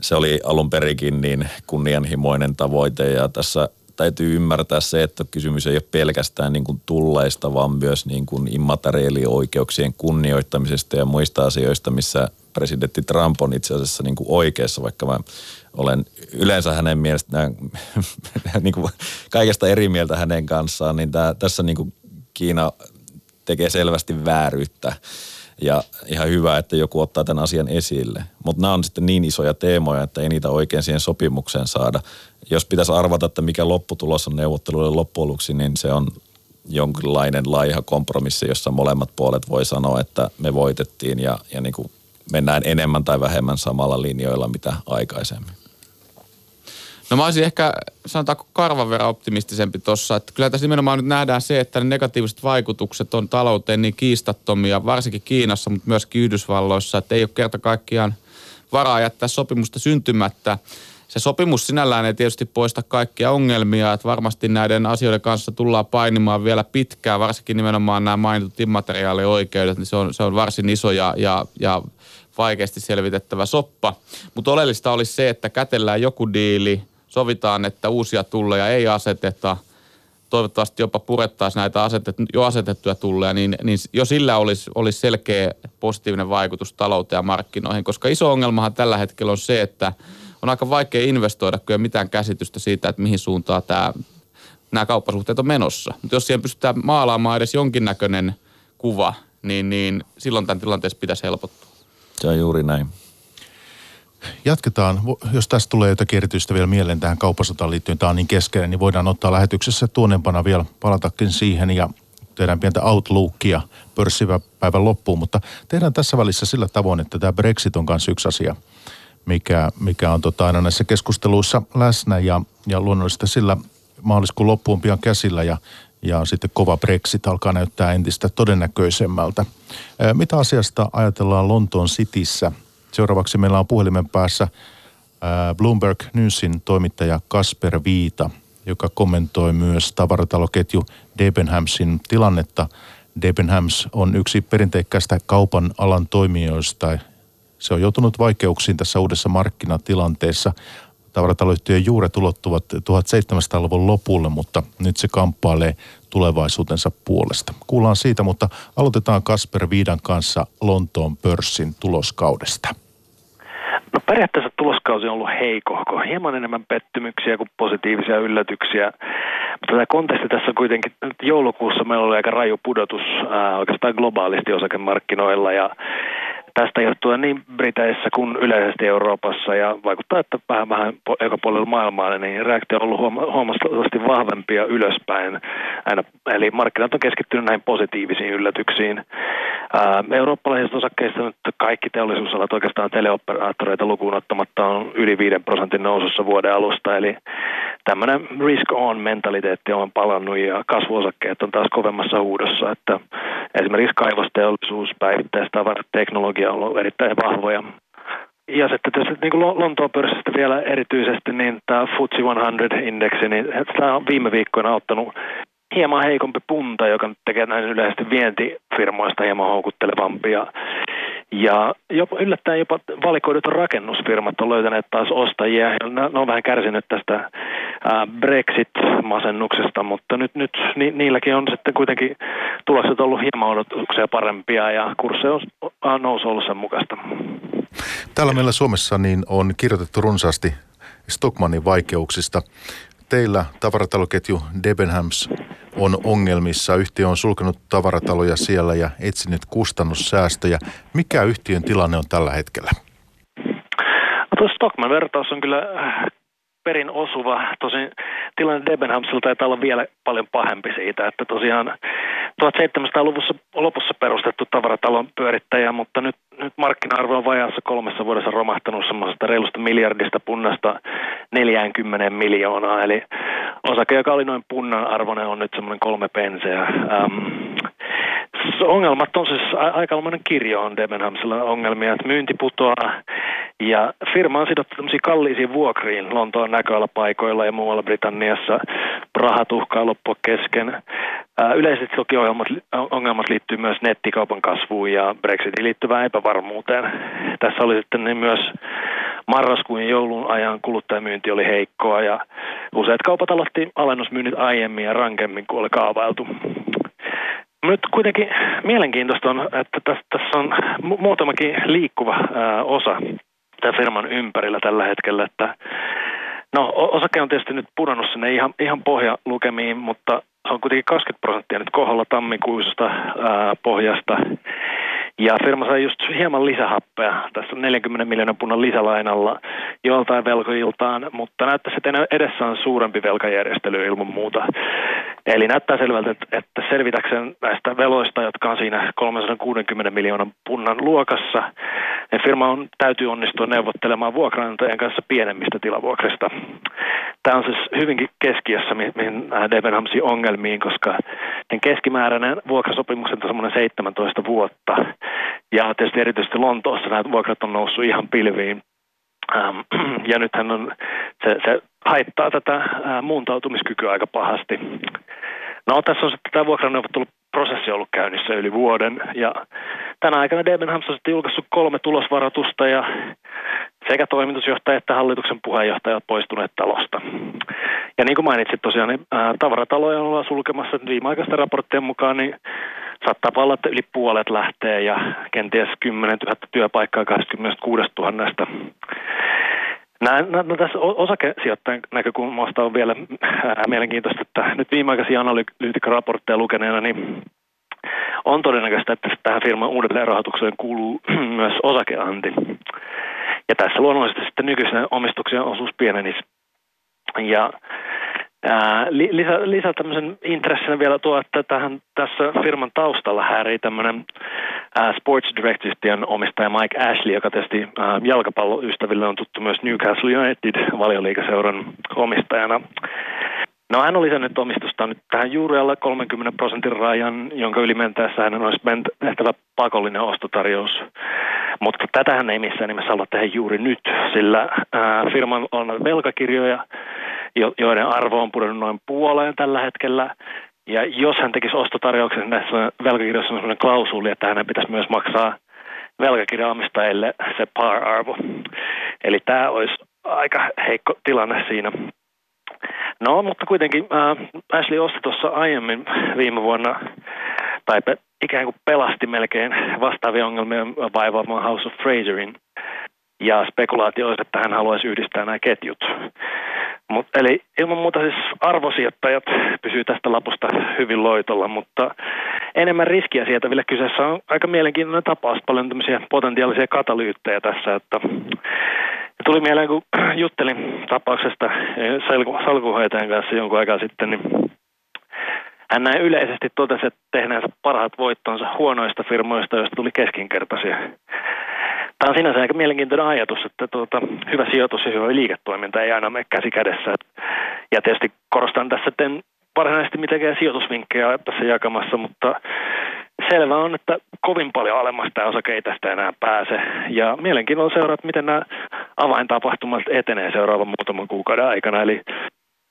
Se oli alun perikin niin kunnianhimoinen tavoite ja tässä täytyy ymmärtää se, että kysymys ei ole pelkästään niin kuin tulleista, vaan myös niin kuin immateriaalioikeuksien kunnioittamisesta ja muista asioista, missä presidentti Trump on itse asiassa niin kuin oikeassa, vaikka mä olen yleensä hänen mielestään niin kuin kaikesta eri mieltä hänen kanssaan, niin tää, tässä niin kuin Kiina tekee selvästi vääryyttä. Ja ihan hyvä, että joku ottaa tämän asian esille. Mutta nämä on sitten niin isoja teemoja, että ei niitä oikein siihen sopimukseen saada. Jos pitäisi arvata, että mikä lopputulos on neuvotteluille loppujen niin se on jonkinlainen laiha kompromissi, jossa molemmat puolet voi sanoa, että me voitettiin ja, ja niin kuin mennään enemmän tai vähemmän samalla linjoilla mitä aikaisemmin. No mä olisin ehkä, sanotaanko karvan verran optimistisempi tuossa, että kyllä tässä nimenomaan nyt nähdään se, että ne negatiiviset vaikutukset on talouteen niin kiistattomia, varsinkin Kiinassa, mutta myös Yhdysvalloissa, että ei ole kerta kaikkiaan varaa jättää sopimusta syntymättä. Se sopimus sinällään ei tietysti poista kaikkia ongelmia, että varmasti näiden asioiden kanssa tullaan painimaan vielä pitkään, varsinkin nimenomaan nämä mainitut immateriaalioikeudet, niin se on, se on varsin iso ja, ja, ja vaikeasti selvitettävä soppa. Mutta oleellista olisi se, että kätellään joku diili, sovitaan, että uusia tulleja ei aseteta, toivottavasti jopa purettaisiin näitä asetet, jo asetettuja tulleja, niin, niin jo sillä olisi, olisi selkeä positiivinen vaikutus talouteen ja markkinoihin, koska iso ongelmahan tällä hetkellä on se, että on aika vaikea investoida, ole mitään käsitystä siitä, että mihin suuntaan tämä, nämä kauppasuhteet on menossa. Mutta jos siihen pystytään maalaamaan edes jonkinnäköinen kuva, niin, niin silloin tämän tilanteessa pitäisi helpottua. Se on juuri näin. Jatketaan. Jos tästä tulee jotakin erityistä vielä mieleen tähän kauppasotaan liittyen, tämä on niin keskeinen, niin voidaan ottaa lähetyksessä tuonempana vielä palatakin siihen ja tehdään pientä outlookia pörssipäivän loppuun, mutta tehdään tässä välissä sillä tavoin, että tämä Brexit on myös yksi asia, mikä, mikä on tota aina näissä keskusteluissa läsnä ja, ja luonnollisesti sillä maaliskuun loppuun pian käsillä ja, ja sitten kova Brexit alkaa näyttää entistä todennäköisemmältä. Mitä asiasta ajatellaan Lontoon Cityssä – Seuraavaksi meillä on puhelimen päässä Bloomberg Newsin toimittaja Kasper Viita, joka kommentoi myös tavarataloketju Debenhamsin tilannetta. Debenhams on yksi perinteikkäistä kaupan alan toimijoista. Se on joutunut vaikeuksiin tässä uudessa markkinatilanteessa. Tavarataloyhtiön juuret ulottuvat 1700-luvun lopulle, mutta nyt se kamppailee tulevaisuutensa puolesta. Kuullaan siitä, mutta aloitetaan Kasper Viidan kanssa Lontoon pörssin tuloskaudesta. No periaatteessa tuloskausi on ollut heikohko, hieman enemmän pettymyksiä kuin positiivisia yllätyksiä. Mutta tämä konteksti tässä kuitenkin, joulukuussa meillä oli aika raju pudotus ää, oikeastaan globaalisti osakemarkkinoilla ja tästä johtuen niin Briteissä kuin yleisesti Euroopassa ja vaikuttaa, että vähän vähän joka puolella maailmaa, niin reaktio on ollut huomattavasti vahvempia ylöspäin. Aina, eli markkinat on keskittynyt näihin positiivisiin yllätyksiin. Eurooppalaisista osakkeista nyt kaikki teollisuusalat oikeastaan teleoperaattoreita lukuun ottamatta on yli 5 prosentin nousussa vuoden alusta, eli tämmöinen risk on mentaliteetti on palannut ja kasvuosakkeet on taas kovemmassa huudossa, että esimerkiksi kaivosteollisuus, päivittäistavarat, teknologia on ollut erittäin vahvoja. Ja sitten tässä niin kuin Lontoon pörssistä vielä erityisesti, niin tämä FTSE 100-indeksi, niin tämä on viime viikkoina ottanut hieman heikompi punta, joka tekee näin yleisesti vientifirmoista hieman houkuttelevampia. Ja jopa, yllättäen jopa valikoidut rakennusfirmat on löytäneet taas ostajia. Ne on vähän kärsinyt tästä Brexit-masennuksesta, mutta nyt, nyt ni, niilläkin on sitten kuitenkin tulokset ollut hieman odotuksia parempia ja kurssi on nousu ollut sen mukaista. Täällä meillä Suomessa niin on kirjoitettu runsaasti Stockmannin vaikeuksista. Teillä tavarataloketju Debenhams on ongelmissa. Yhtiö on sulkenut tavarataloja siellä ja etsinyt kustannussäästöjä. Mikä yhtiön tilanne on tällä hetkellä? Tuo Stockman vertaus on kyllä perin osuva. Tosin tilanne Debenhamsilla taitaa olla vielä paljon pahempi siitä, että tosiaan 1700-luvussa lopussa perustettu tavaratalon pyörittäjä, mutta nyt, nyt markkina-arvo on vajaassa kolmessa vuodessa romahtanut semmoisesta reilusta miljardista punnasta 40 miljoonaa. Eli osake, joka oli noin punnan arvoinen, on nyt semmoinen kolme penseä. Ähm, ongelmat on siis aikamoinen kirjo on Debenhamsilla ongelmia, että myynti putoaa ja firma on sidottu tämmöisiin kalliisiin vuokriin Lontoon näköalapaikoilla ja muualla Britanniassa. Rahat uhkaa loppua kesken. Yleisesti toki ongelmat, ongelmat liittyy myös nettikaupan kasvuun ja Brexitiin liittyvään epävarmuuteen. Tässä oli sitten niin myös marraskuun ja joulun ajan kuluttajamyynti oli heikkoa ja useat kaupat aloitti alennusmyynnit aiemmin ja rankemmin kuin oli kaavailtu. Nyt kuitenkin mielenkiintoista on, että tässä, tässä on muutamakin liikkuva ää, osa tämän firman ympärillä tällä hetkellä, että no osake on tietysti nyt pudonnut sinne ihan, ihan pohjalukemiin, mutta se on kuitenkin 20 prosenttia nyt koholla tammikuisesta ää, pohjasta. Ja firma sai just hieman lisähappea tässä 40 miljoonan punnan lisälainalla joltain velkojiltaan, mutta näyttäisi, että edessä on suurempi velkajärjestely ilman muuta. Eli näyttää selvältä, että, selvitäkseen näistä veloista, jotka on siinä 360 miljoonan punnan luokassa, niin firma on, täytyy onnistua neuvottelemaan vuokranantajien kanssa pienemmistä tilavuokrista. Tämä on siis hyvinkin keskiössä, mihin Debenhamsin ongelmiin, koska keskimääräinen vuokrasopimuksen on semmoinen 17 vuotta. Ja tietysti erityisesti Lontoossa nämä vuokrat on noussut ihan pilviin. Ähm, ja nythän on, se, se haittaa tätä muuntautumiskykyä aika pahasti. No tässä on sitten tämä vuokranneuvotteluprosessi ollut käynnissä yli vuoden ja tänä aikana Debenhams on sitten julkaissut kolme tulosvaroitusta ja sekä toimitusjohtaja että hallituksen puheenjohtaja ovat poistuneet talosta. Ja niin kuin mainitsit tosiaan, niin ää, tavarataloja ollaan sulkemassa viimeaikaisten raporttien mukaan, niin saattaa olla, että yli puolet lähtee ja kenties 10 000 työpaikkaa 26 000. Näin, no, no tässä osakesijoittajan näkökulmasta on vielä ää, mielenkiintoista, että nyt viimeaikaisia analyytikkaraportteja lukeneena, niin on todennäköistä, että tähän firman uudelleen rahoitukseen kuuluu myös osakeanti. Ja tässä luonnollisesti sitten nykyisen omistuksen osuus pienenisi. Ja lisä, lisä tämmöisen intressinä vielä tuo, että tähän, tässä firman taustalla häirii tämmöinen Sports Direct-yhtiön omistaja Mike Ashley, joka tietysti jalkapalloystäville on tuttu myös Newcastle United valioliikaseuran omistajana. No hän on lisännyt omistusta nyt tähän juuri alle 30 prosentin rajan, jonka yli mentäessä hänen olisi tehtävä pakollinen ostotarjous. Mutta tätähän ei missään nimessä halua tehdä juuri nyt, sillä ää, firman on velkakirjoja, joiden arvo on pudonnut noin puoleen tällä hetkellä. Ja jos hän tekisi ostotarjouksen niin näissä velkakirjoissa on sellainen klausuli, että hänen pitäisi myös maksaa velkakirjaomistajille se par-arvo. Eli tämä olisi aika heikko tilanne siinä. No, mutta kuitenkin äh, Ashley osti tuossa aiemmin viime vuonna, tai pe- ikään kuin pelasti melkein vastaavia ongelmia vaivaamaan House of Fraserin. Ja spekulaatio olisi, että hän haluaisi yhdistää nämä ketjut. Mut, eli ilman muuta siis arvosijoittajat pysyy tästä lapusta hyvin loitolla, mutta enemmän riskiä sieltä vielä kyseessä on aika mielenkiintoinen tapaus, paljon tämmöisiä potentiaalisia katalyyttejä tässä, että tuli mieleen, kun juttelin tapauksesta salkuhoitajan kanssa jonkun aikaa sitten, niin hän näin yleisesti totesi, että tehneensä parhaat voittonsa huonoista firmoista, joista tuli keskinkertaisia. Tämä on sinänsä aika mielenkiintoinen ajatus, että tuota, hyvä sijoitus ja hyvä liiketoiminta ei aina mene käsi kädessä. Ja tietysti korostan tässä, että en varsinaisesti mitenkään sijoitusvinkkejä tässä jakamassa, mutta selvä on, että kovin paljon alemmas tämä osake ei tästä enää pääse. Ja mielenkiinnolla seuraa, että miten nämä avaintapahtumat etenee seuraavan muutaman kuukauden aikana. Eli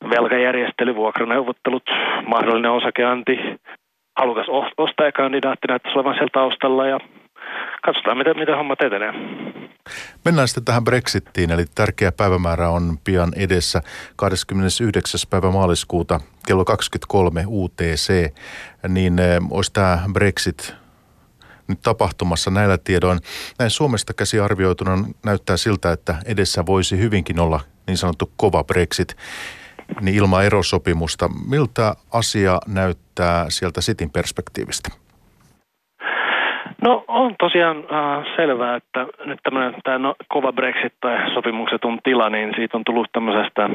velkajärjestely, vuokraneuvottelut, mahdollinen osakeanti, halukas ostajakandidaatti näyttäisi olevan siellä taustalla ja katsotaan, miten, miten hommat etenee. Mennään sitten tähän Brexittiin, eli tärkeä päivämäärä on pian edessä 29. päivä maaliskuuta kello 23 UTC, niin eh, olisi tämä Brexit nyt tapahtumassa näillä tiedoin. Näin Suomesta käsi arvioituna näyttää siltä, että edessä voisi hyvinkin olla niin sanottu kova Brexit niin ilman erosopimusta. Miltä asia näyttää sieltä Sitin perspektiivistä? No on tosiaan äh, selvää, että nyt tämmöinen tämä no, kova Brexit tai sopimuksetun tila, niin siitä on tullut tämmöisestä,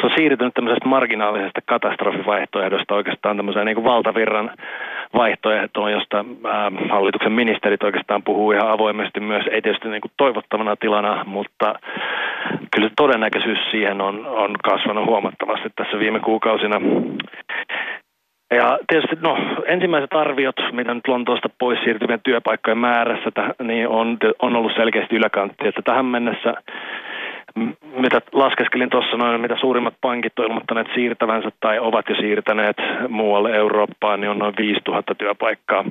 se on siirtynyt tämmöisestä marginaalisesta katastrofivaihtoehdosta oikeastaan tämmöiseen niin kuin valtavirran vaihtoehtoon, josta äh, hallituksen ministerit oikeastaan puhuu ihan avoimesti myös, ei tietysti niin kuin toivottavana tilana, mutta kyllä todennäköisyys siihen on, on kasvanut huomattavasti tässä viime kuukausina. Ja tietysti no, ensimmäiset arviot, mitä nyt Lontoosta pois siirtyvien työpaikkojen määrässä, niin on, on ollut selkeästi yläkantti. Että tähän mennessä, mitä laskeskelin tuossa noin, mitä suurimmat pankit on ilmoittaneet siirtävänsä tai ovat jo siirtäneet muualle Eurooppaan, niin on noin 5000 työpaikkaa.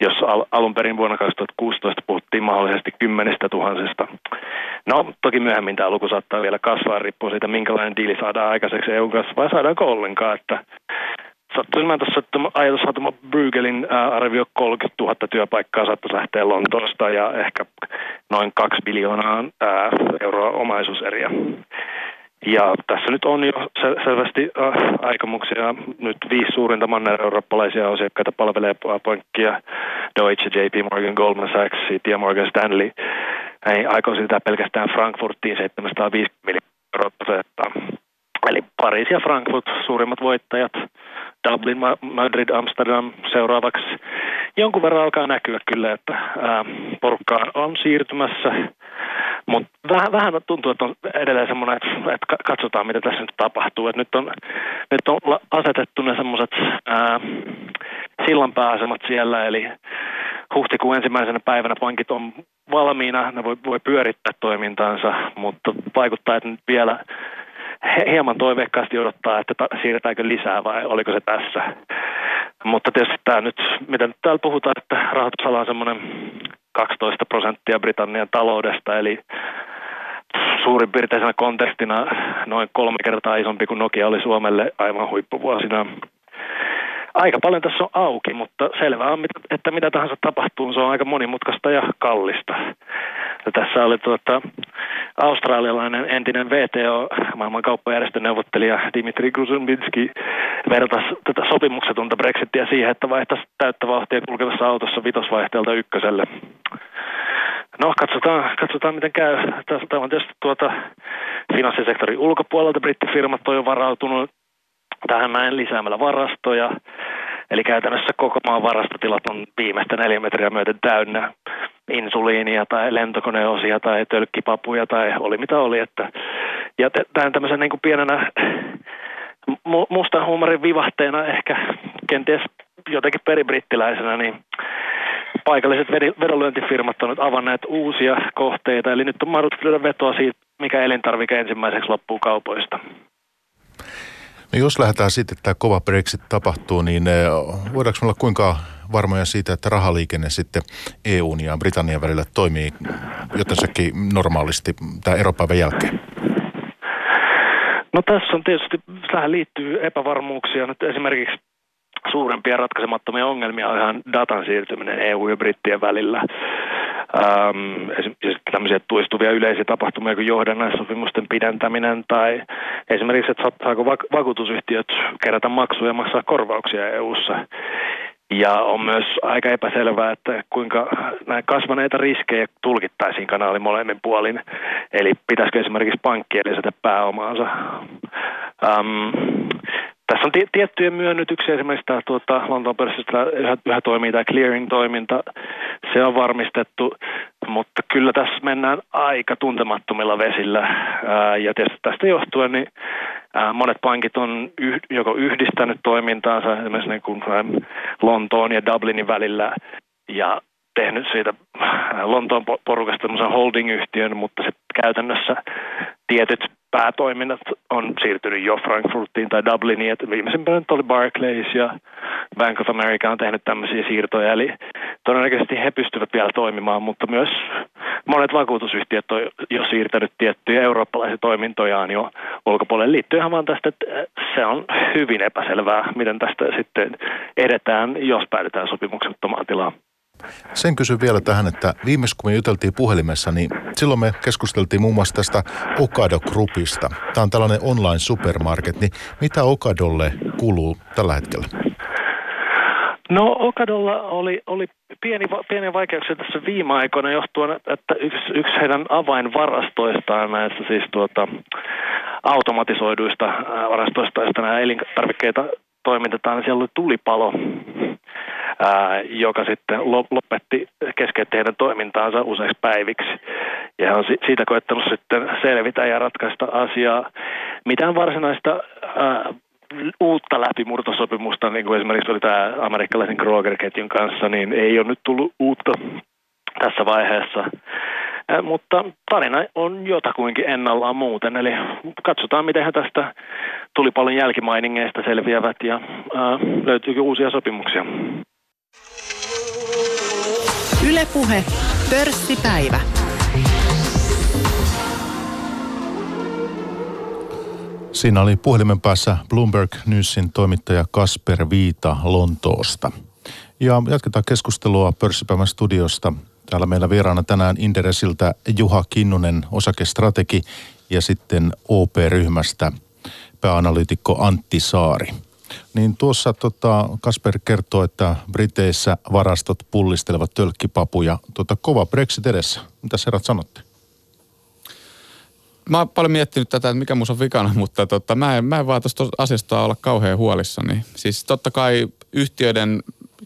Jos al- alun perin vuonna 2016 puhuttiin mahdollisesti kymmenistä tuhansista. No, toki myöhemmin tämä luku saattaa vielä kasvaa, riippuu siitä, minkälainen diili saadaan aikaiseksi EU kanssa, vai saadaanko ollenkaan, että Sattuin mä tuossa, että Bruegelin arvio 30 000 työpaikkaa saattaisi lähteä Lontoosta ja ehkä noin 2 biljoonaa euroa omaisuuseriä. Ja tässä nyt on jo selvästi aikomuksia. Nyt viisi suurinta manner-eurooppalaisia asiakkaita palvelee pankkia Deutsche, JP Morgan, Goldman Sachs, ja Morgan Stanley. Ei aikoo sitä pelkästään Frankfurtiin 750 miljoonaa euroa Eli Pariisi ja Frankfurt suurimmat voittajat, Dublin, Madrid, Amsterdam seuraavaksi. Jonkun verran alkaa näkyä kyllä, että ää, porukka on siirtymässä, mutta vähän, vähän tuntuu, että on edelleen semmoinen, että, että katsotaan mitä tässä nyt tapahtuu. Et nyt, on, nyt on asetettu ne semmoiset sillanpääasemat siellä, eli huhtikuun ensimmäisenä päivänä pankit on valmiina, ne voi, voi pyörittää toimintaansa, mutta vaikuttaa, että nyt vielä hieman toiveikkaasti odottaa, että ta- siirretäänkö lisää vai oliko se tässä. Mutta tietysti tämä nyt, mitä nyt täällä puhutaan, että rahoitusala on semmoinen 12 prosenttia Britannian taloudesta, eli suurin piirtein kontekstina noin kolme kertaa isompi kuin Nokia oli Suomelle aivan huippuvuosina aika paljon tässä on auki, mutta selvää on, että mitä tahansa tapahtuu, se on aika monimutkaista ja kallista. Ja tässä oli tuota, australialainen entinen VTO, maailman kauppajärjestön neuvottelija Dimitri Gruzunbinski, vertasi tätä sopimuksetonta Brexitia siihen, että vaihtaisi täyttä vauhtia kulkevassa autossa vitosvaihteelta ykköselle. No, katsotaan, katsotaan miten käy. Tämä on tietysti tuota finanssisektorin ulkopuolelta. Brittifirmat on jo varautunut tähän näin lisäämällä varastoja. Eli käytännössä koko maan varastotilat on viimeistä neljä metriä myöten täynnä insuliinia tai lentokoneosia tai tölkkipapuja tai oli mitä oli. Että, ja tämän tämmöisen niin kuin pienenä mustan huumorin vivahteena ehkä kenties jotenkin peribrittiläisenä, niin paikalliset vedonlyöntifirmat on nyt avanneet uusia kohteita, eli nyt on mahdollista vetoa siitä, mikä elintarvike ensimmäiseksi loppuu kaupoista. No jos lähdetään sitten, että tämä kova Brexit tapahtuu, niin eh, voidaanko olla kuinka varmoja siitä, että rahaliikenne sitten EUn ja Britannian välillä toimii jotensakin normaalisti tämän eropäivän jälkeen? No tässä on tietysti, tähän liittyy epävarmuuksia. Nyt esimerkiksi suurempia ratkaisemattomia ongelmia on ihan datan siirtyminen EU ja Brittien välillä ähm, esimerkiksi tämmöisiä tuistuvia yleisiä tapahtumia kuin johdannaissopimusten pidentäminen tai esimerkiksi, että saako vakuutusyhtiöt kerätä maksuja ja maksaa korvauksia EU-ssa. Ja on myös aika epäselvää, että kuinka näitä kasvaneita riskejä tulkittaisiin kanaali molemmin puolin. Eli pitäisikö esimerkiksi pankkien lisätä pääomaansa. Um, tässä on tiettyjä myönnytyksiä, esimerkiksi tämä tuota, Lontoon pörssistä yhä, yhä toimii tämä clearing-toiminta, se on varmistettu, mutta kyllä tässä mennään aika tuntemattomilla vesillä. Ää, ja tietysti tästä johtuen niin ää, monet pankit on yh, joko yhdistänyt toimintaansa esimerkiksi niin kuin Lontoon ja Dublinin välillä ja tehnyt siitä Lontoon porukasta holding-yhtiön, mutta se käytännössä tietyt päätoiminnat on siirtynyt jo Frankfurtiin tai Dubliniin, että viimeisimpänä oli Barclays ja Bank of America on tehnyt tämmöisiä siirtoja, eli todennäköisesti he pystyvät vielä toimimaan, mutta myös monet vakuutusyhtiöt on jo siirtänyt tiettyjä eurooppalaisia toimintojaan jo ulkopuolelle liittyen ihan vaan tästä, että se on hyvin epäselvää, miten tästä sitten edetään, jos päädytään sopimuksettomaan tilaan. Sen kysyn vielä tähän, että viimeis kun me juteltiin puhelimessa, niin silloin me keskusteltiin muun muassa tästä Okado Groupista. Tämä on tällainen online supermarket, niin mitä Okadolle kuuluu tällä hetkellä? No Okadolla oli, oli pieni, pieniä vaikeuksia tässä viime aikoina johtuen, että yksi, yksi heidän avainvarastoistaan näissä siis tuota, automatisoiduista varastoista, joista nämä elintarvikkeita toimitetaan, niin siellä oli tulipalo, ää, joka sitten lopetti, keskeytti heidän toimintaansa useiksi päiviksi. Ja he on siitä koettanut sitten selvitä ja ratkaista asiaa. Mitään varsinaista ää, uutta läpimurtosopimusta, niin kuin esimerkiksi oli tämä amerikkalaisen Kroger-ketjun kanssa, niin ei ole nyt tullut uutta tässä vaiheessa. Mutta tarina on jotakuinkin ennallaan muuten, eli katsotaan miten tästä tulipalon jälkimainingeista selviävät ja ää, löytyykö uusia sopimuksia. Ylepuhe pörssipäivä. Siinä oli puhelimen päässä Bloomberg Newsin toimittaja Kasper Viita Lontoosta. Ja jatketaan keskustelua pörssipäivän studiosta. Täällä meillä vieraana tänään Inderesiltä Juha Kinnunen, osakestrategi, ja sitten OP-ryhmästä pääanalyytikko Antti Saari. Niin tuossa tota, Kasper kertoo, että Briteissä varastot pullistelevat tölkkipapuja. Tota, kova Brexit edessä. Mitä herrat sanotte? Mä oon paljon miettinyt tätä, että mikä mun on vikana, mutta tota, mä, en, mä en vaan tuosta asiasta olla kauhean huolissani. Siis totta kai yhtiöiden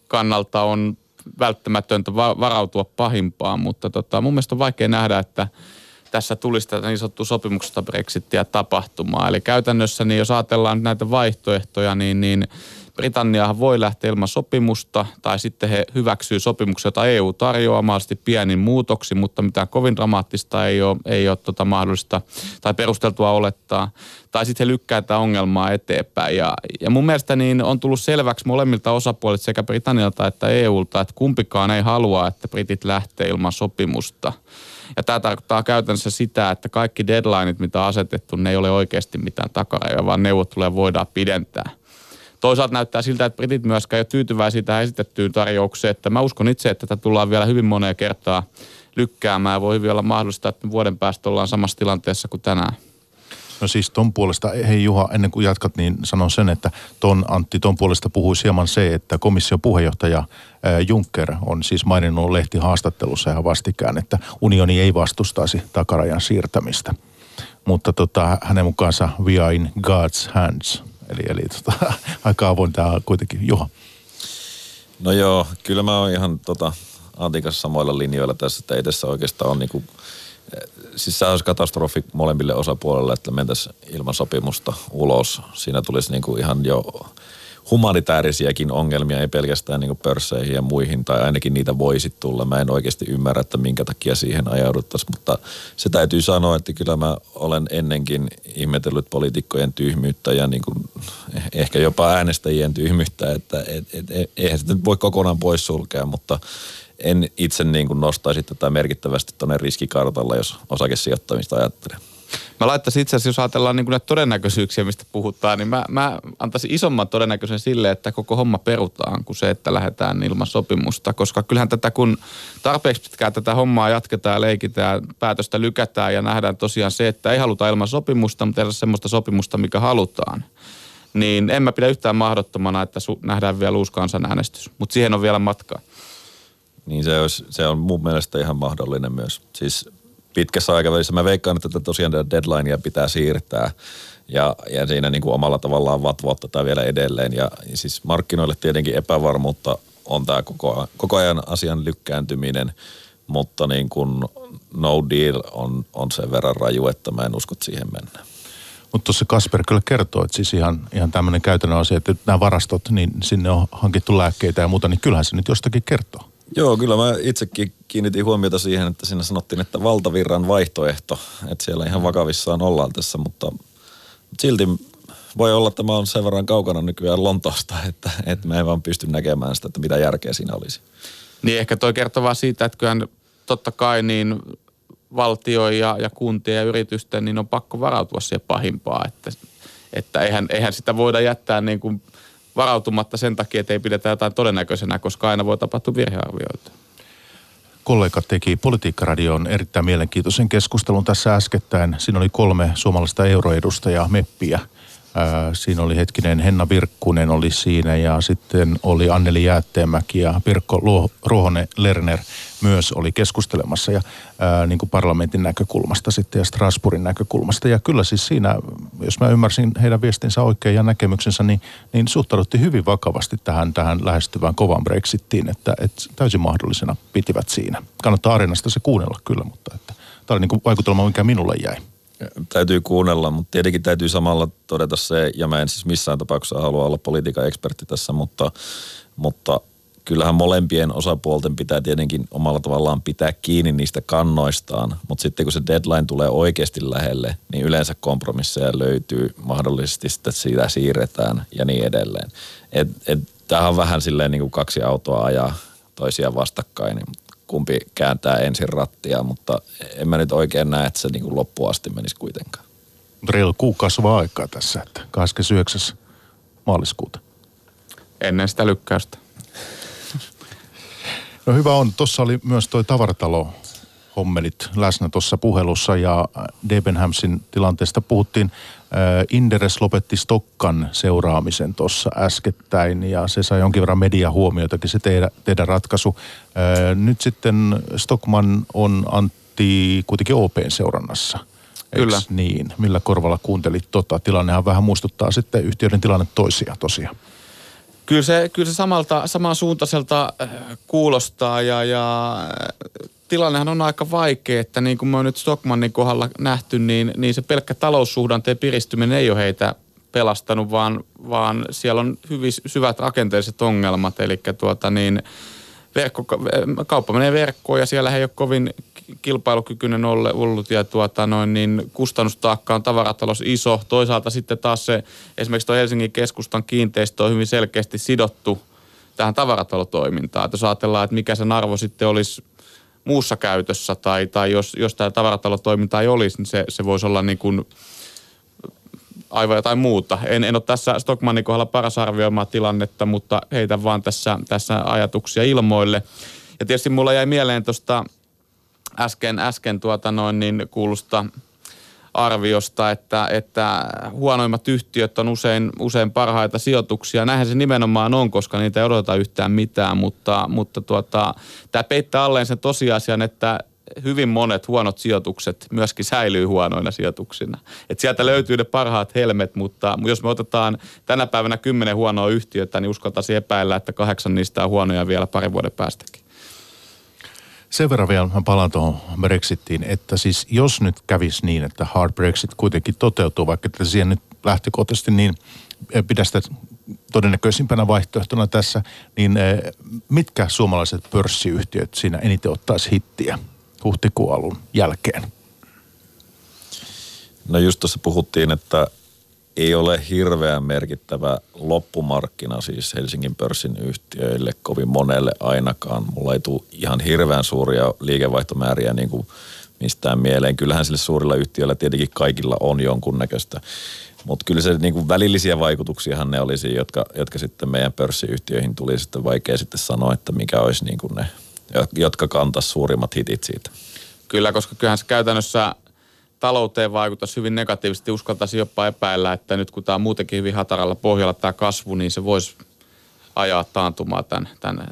kannalta on välttämätöntä varautua pahimpaan, mutta tota, mun mielestä on vaikea nähdä, että tässä tulisi tätä niin sanottua sopimuksesta Brexitia tapahtumaan. Eli käytännössä, niin jos ajatellaan näitä vaihtoehtoja, niin, niin Britanniahan voi lähteä ilman sopimusta, tai sitten he hyväksyy sopimuksia, jota EU tarjoaa mahdollisesti pienin muutoksi, mutta mitään kovin dramaattista ei ole, ei ole tota mahdollista tai perusteltua olettaa. Tai sitten he lykkää tätä ongelmaa eteenpäin. Ja, ja mun mielestä niin on tullut selväksi molemmilta osapuolilta sekä Britannialta että EUlta, että kumpikaan ei halua, että Britit lähtee ilman sopimusta. Ja tämä tarkoittaa käytännössä sitä, että kaikki deadlineit, mitä on asetettu, ne ei ole oikeasti mitään takarajoja, vaan neuvotteluja voidaan pidentää. Toisaalta näyttää siltä, että britit myöskään ei ole tyytyväisiä tähän esitettyyn tarjoukseen, että mä uskon itse, että tätä tullaan vielä hyvin moneen kertaa lykkäämään. Voi hyvin olla mahdollista, että vuoden päästä ollaan samassa tilanteessa kuin tänään. No siis ton puolesta, hei Juha, ennen kuin jatkat, niin sanon sen, että ton Antti, ton puolesta puhui hieman se, että komission puheenjohtaja Juncker on siis maininnut lehtihaastattelussa ihan vastikään, että unioni ei vastustaisi takarajan siirtämistä. Mutta tota, hänen mukaansa we are in God's hands. Eli, eli tota, aika avoin tämä kuitenkin. Juha. No joo, kyllä mä oon ihan tota, Antikas samoilla linjoilla tässä, että ei tässä oikeastaan ole niinku, siis se olisi katastrofi molemmille osapuolille, että mentäisiin ilman sopimusta ulos. Siinä tulisi niinku ihan jo humanitaarisiakin ongelmia, ei pelkästään niin pörsseihin ja muihin, tai ainakin niitä voisi tulla. Mä en oikeasti ymmärrä, että minkä takia siihen ajauduttaisiin, mutta se täytyy sanoa, että kyllä mä olen ennenkin ihmetellyt poliitikkojen tyhmyyttä ja niin kuin ehkä jopa äänestäjien tyhmyyttä, että et, et, et, eihän sitä voi kokonaan pois sulkea, mutta en itse niin kuin nostaisi tätä merkittävästi tuonne riskikartalla, jos osakesijoittamista ajattelee. Mä laittaisin itse asiassa, jos ajatellaan niin näitä todennäköisyyksiä, mistä puhutaan, niin mä, mä antaisin isomman todennäköisen sille, että koko homma perutaan kuin se, että lähdetään ilman sopimusta. Koska kyllähän tätä, kun tarpeeksi pitkään tätä hommaa jatketaan ja leikitään, päätöstä lykätään ja nähdään tosiaan se, että ei haluta ilman sopimusta, mutta tehdä semmoista sopimusta, mikä halutaan. Niin en mä pidä yhtään mahdottomana, että su- nähdään vielä uusi kansanäänestys. Mutta siihen on vielä matkaa. Niin se, olisi, se on mun mielestä ihan mahdollinen myös. Siis pitkässä aikavälissä. Mä veikkaan, että tätä tosiaan deadlinea pitää siirtää ja, ja siinä niin kuin omalla tavallaan vatvoa tätä vielä edelleen. Ja, siis markkinoille tietenkin epävarmuutta on tämä koko, koko ajan asian lykkääntyminen, mutta niin kuin no deal on, on sen verran raju, että mä en usko, että siihen mennään. Mutta tuossa Kasper kyllä kertoo, että siis ihan, ihan tämmöinen käytännön asia, että nämä varastot, niin sinne on hankittu lääkkeitä ja muuta, niin kyllähän se nyt jostakin kertoo. Joo, kyllä mä itsekin kiinnitin huomiota siihen, että siinä sanottiin, että valtavirran vaihtoehto, että siellä ihan vakavissaan ollaan tässä, mutta silti voi olla, että mä oon sen verran kaukana nykyään Lontoosta, että, että mä en vaan pysty näkemään sitä, että mitä järkeä siinä olisi. Niin ehkä toi kertoo vaan siitä, että kyllähän totta kai niin valtio ja, ja kuntien ja yritysten, niin on pakko varautua siihen pahimpaan, että, että eihän, eihän sitä voida jättää niin kuin varautumatta sen takia, että ei pidetä jotain todennäköisenä, koska aina voi tapahtua virhearvioita. kollega teki Politiikkaradioon erittäin mielenkiintoisen keskustelun tässä äskettäin. Siinä oli kolme suomalaista euroedustajaa, meppiä. Siinä oli hetkinen Henna Virkkunen oli siinä ja sitten oli Anneli Jäätteenmäki ja Pirkko Ruohonen Lerner myös oli keskustelemassa ja ää, niin kuin parlamentin näkökulmasta sitten ja Strasbourgin näkökulmasta. Ja kyllä siis siinä, jos mä ymmärsin heidän viestinsä oikein ja näkemyksensä, niin, niin suhtauduttiin hyvin vakavasti tähän, tähän lähestyvään kovan Brexittiin, että, että täysin mahdollisena pitivät siinä. Kannattaa arenasta se kuunnella kyllä, mutta että, tämä oli niin kuin vaikutelma, mikä minulle jäi täytyy kuunnella, mutta tietenkin täytyy samalla todeta se, ja mä en siis missään tapauksessa halua olla politiikan ekspertti tässä, mutta, mutta kyllähän molempien osapuolten pitää tietenkin omalla tavallaan pitää kiinni niistä kannoistaan, mutta sitten kun se deadline tulee oikeasti lähelle, niin yleensä kompromisseja löytyy, mahdollisesti sitten siitä siirretään ja niin edelleen. Et, et, tämähän on vähän silleen niin kuin kaksi autoa ajaa toisia vastakkain, niin kumpi kääntää ensin rattia, mutta en mä nyt oikein näe, että se niin kuin loppuun asti menisi kuitenkaan. Reilu kuukausi vaan aikaa tässä, että 29. maaliskuuta. Ennen sitä lykkäystä. No hyvä on. Tuossa oli myös toi tavaratalo hommelit läsnä tuossa puhelussa ja Debenhamsin tilanteesta puhuttiin. Inderes lopetti Stokkan seuraamisen tuossa äskettäin ja se sai jonkin verran mediahuomioitakin se teidän, teidän ratkaisu. Nyt sitten Stockman on Antti kuitenkin OPn seurannassa. Kyllä. Eks niin? Millä korvalla kuuntelit tota? Tilannehan vähän muistuttaa sitten yhtiöiden tilanne toisia tosiaan. Kyllä se, kyllä se samalta, samansuuntaiselta äh, kuulostaa ja, ja tilannehan on aika vaikea, että niin kuin me on nyt Stockmannin kohdalla nähty, niin, niin se pelkkä taloussuhdanteen piristyminen ei ole heitä pelastanut, vaan, vaan siellä on hyvin syvät rakenteelliset ongelmat. Eli tuota niin, verkko, kauppa menee verkkoon ja siellä ei ole kovin kilpailukykyinen ollut ja tuota noin, niin kustannustaakka on tavaratalous iso. Toisaalta sitten taas se esimerkiksi tuo Helsingin keskustan kiinteistö on hyvin selkeästi sidottu tähän tavaratalotoimintaan. Että jos ajatellaan, että mikä sen arvo sitten olisi muussa käytössä tai, tai jos, jos tämä tavaratalotoiminta ei olisi, niin se, se voisi olla niin kuin aivan jotain muuta. En, en ole tässä Stockmannin kohdalla paras arvioimaan tilannetta, mutta heitä vaan tässä, tässä ajatuksia ilmoille. Ja tietysti mulla jäi mieleen tuosta äsken, äsken tuota noin niin kuulusta arviosta, että, että huonoimmat yhtiöt on usein, usein parhaita sijoituksia. Näinhän se nimenomaan on, koska niitä ei odota yhtään mitään, mutta, mutta tuota, tämä peittää alleen sen tosiasian, että hyvin monet huonot sijoitukset myöskin säilyy huonoina sijoituksina. Et sieltä löytyy ne parhaat helmet, mutta jos me otetaan tänä päivänä kymmenen huonoa yhtiötä, niin uskaltaisiin epäillä, että kahdeksan niistä on huonoja vielä parin vuoden päästäkin. Sen verran vielä mä palaan tuohon Brexittiin, että siis jos nyt kävisi niin, että hard Brexit kuitenkin toteutuu, vaikka että siihen nyt lähtökohtaisesti niin eh, pidä sitä todennäköisimpänä vaihtoehtona tässä, niin eh, mitkä suomalaiset pörssiyhtiöt siinä eniten ottaisi hittiä huhtikuun alun jälkeen? No just tuossa puhuttiin, että ei ole hirveän merkittävä loppumarkkina siis Helsingin pörssin yhtiöille kovin monelle ainakaan. Mulla ei tule ihan hirveän suuria liikevaihtomääriä niin kuin mistään mieleen. Kyllähän sille suurilla yhtiöillä tietenkin kaikilla on jonkunnäköistä. Mutta kyllä se niin kuin välillisiä vaikutuksiahan ne olisi, jotka, jotka sitten meidän pörssiyhtiöihin tuli sitten vaikea sitten sanoa, että mikä olisi niin kuin ne, jotka kantaisi suurimmat hitit siitä. Kyllä, koska kyllähän se käytännössä talouteen vaikuttaisi hyvin negatiivisesti. Uskaltaisi jopa epäillä, että nyt kun tämä on muutenkin hyvin hataralla pohjalla tämä kasvu, niin se voisi ajaa taantumaa tämän, tämän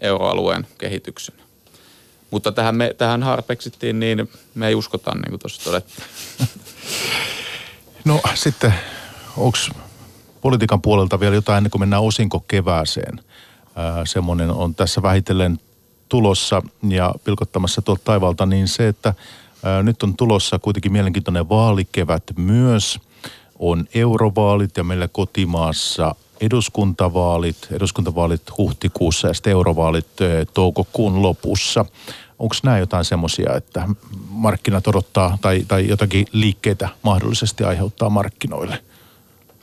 euroalueen kehityksen. Mutta tähän, me, tähän harpeksittiin, niin me ei uskota, niin kuin tuossa todettiin. No sitten, onko politiikan puolelta vielä jotain ennen kuin mennään osinko kevääseen? semmoinen on tässä vähitellen tulossa ja pilkottamassa tuolta taivalta, niin se, että nyt on tulossa kuitenkin mielenkiintoinen vaalikevät myös. On eurovaalit ja meillä kotimaassa eduskuntavaalit, eduskuntavaalit huhtikuussa ja sitten eurovaalit toukokuun lopussa. Onko nämä jotain semmoisia, että markkinat odottaa tai, tai jotakin liikkeitä mahdollisesti aiheuttaa markkinoille?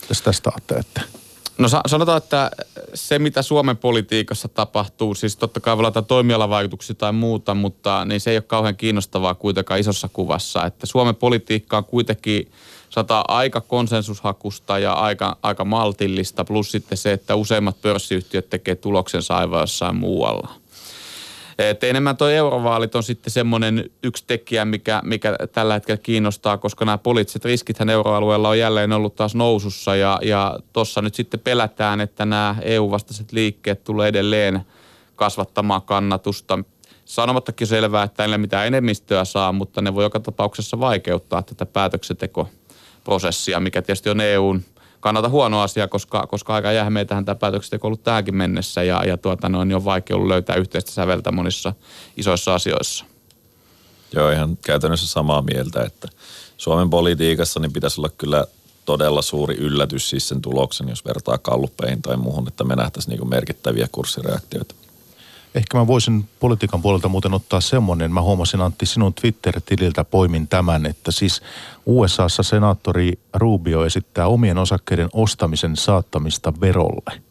Tästä, tästä ajattelette? No sanotaan, että se mitä Suomen politiikassa tapahtuu, siis totta kai voi olla toimialavaikutuksia tai muuta, mutta niin se ei ole kauhean kiinnostavaa kuitenkaan isossa kuvassa. Että Suomen politiikka on kuitenkin sata aika konsensushakusta ja aika, aika maltillista, plus sitten se, että useimmat pörssiyhtiöt tekee tuloksensa aivan jossain muualla. Et enemmän tuo eurovaalit on sitten semmoinen yksi tekijä, mikä, mikä tällä hetkellä kiinnostaa, koska nämä poliittiset riskithän euroalueella on jälleen ollut taas nousussa ja, ja tuossa nyt sitten pelätään, että nämä EU-vastaiset liikkeet tulee edelleen kasvattamaan kannatusta. Sanomattakin selvää, että ei mitään enemmistöä saa, mutta ne voi joka tapauksessa vaikeuttaa tätä päätöksentekoprosessia, mikä tietysti on EUn kannalta huono asia, koska, koska aika jähmeitähän tämä päätöksenteko on ollut tähänkin mennessä ja, ja tuota, noin, niin on vaikea ollut löytää yhteistä säveltä monissa isoissa asioissa. Joo, ihan käytännössä samaa mieltä, että Suomen politiikassa niin pitäisi olla kyllä todella suuri yllätys siis sen tuloksen, jos vertaa kalluppeihin tai muuhun, että me nähtäisiin niin merkittäviä kurssireaktioita. Ehkä mä voisin politiikan puolelta muuten ottaa semmoinen, mä huomasin Antti sinun Twitter-tililtä poimin tämän, että siis USAssa senaattori Rubio esittää omien osakkeiden ostamisen saattamista verolle.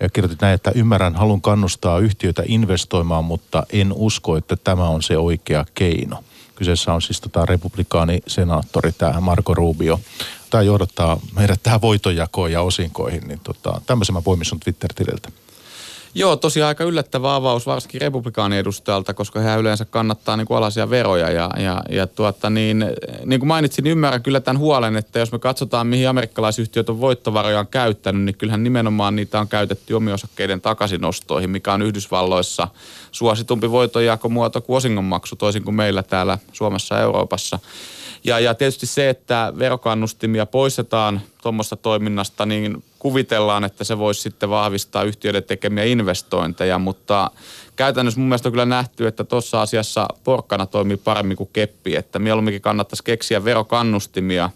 Ja kirjoitit näin, että ymmärrän, halun kannustaa yhtiöitä investoimaan, mutta en usko, että tämä on se oikea keino. Kyseessä on siis tota republikaani-senaattori, tämä Marco Rubio. Tämä johdattaa meidät tähän voitonjakoon ja osinkoihin, niin tota, tämmöisen mä poimin sun Twitter-tililtä. Joo, tosiaan aika yllättävä avaus varsinkin republikaaniedustajalta, koska hän yleensä kannattaa niin kuin alaisia veroja. Ja, ja, ja tuota, niin, niin kuin mainitsin, niin ymmärrän kyllä tämän huolen, että jos me katsotaan, mihin amerikkalaisyhtiöt on voittovarojaan käyttänyt, niin kyllähän nimenomaan niitä on käytetty omiosakkeiden takaisinostoihin, mikä on Yhdysvalloissa suositumpi voitonjakomuoto kuin osingonmaksu, toisin kuin meillä täällä Suomessa ja Euroopassa. Ja, ja tietysti se, että verokannustimia poistetaan tuommoista toiminnasta, niin kuvitellaan, että se voisi sitten vahvistaa yhtiöiden tekemiä investointeja, mutta käytännössä mun mielestä on kyllä nähty, että tuossa asiassa porkkana toimii paremmin kuin keppi, että mieluumminkin kannattaisi keksiä verokannustimia,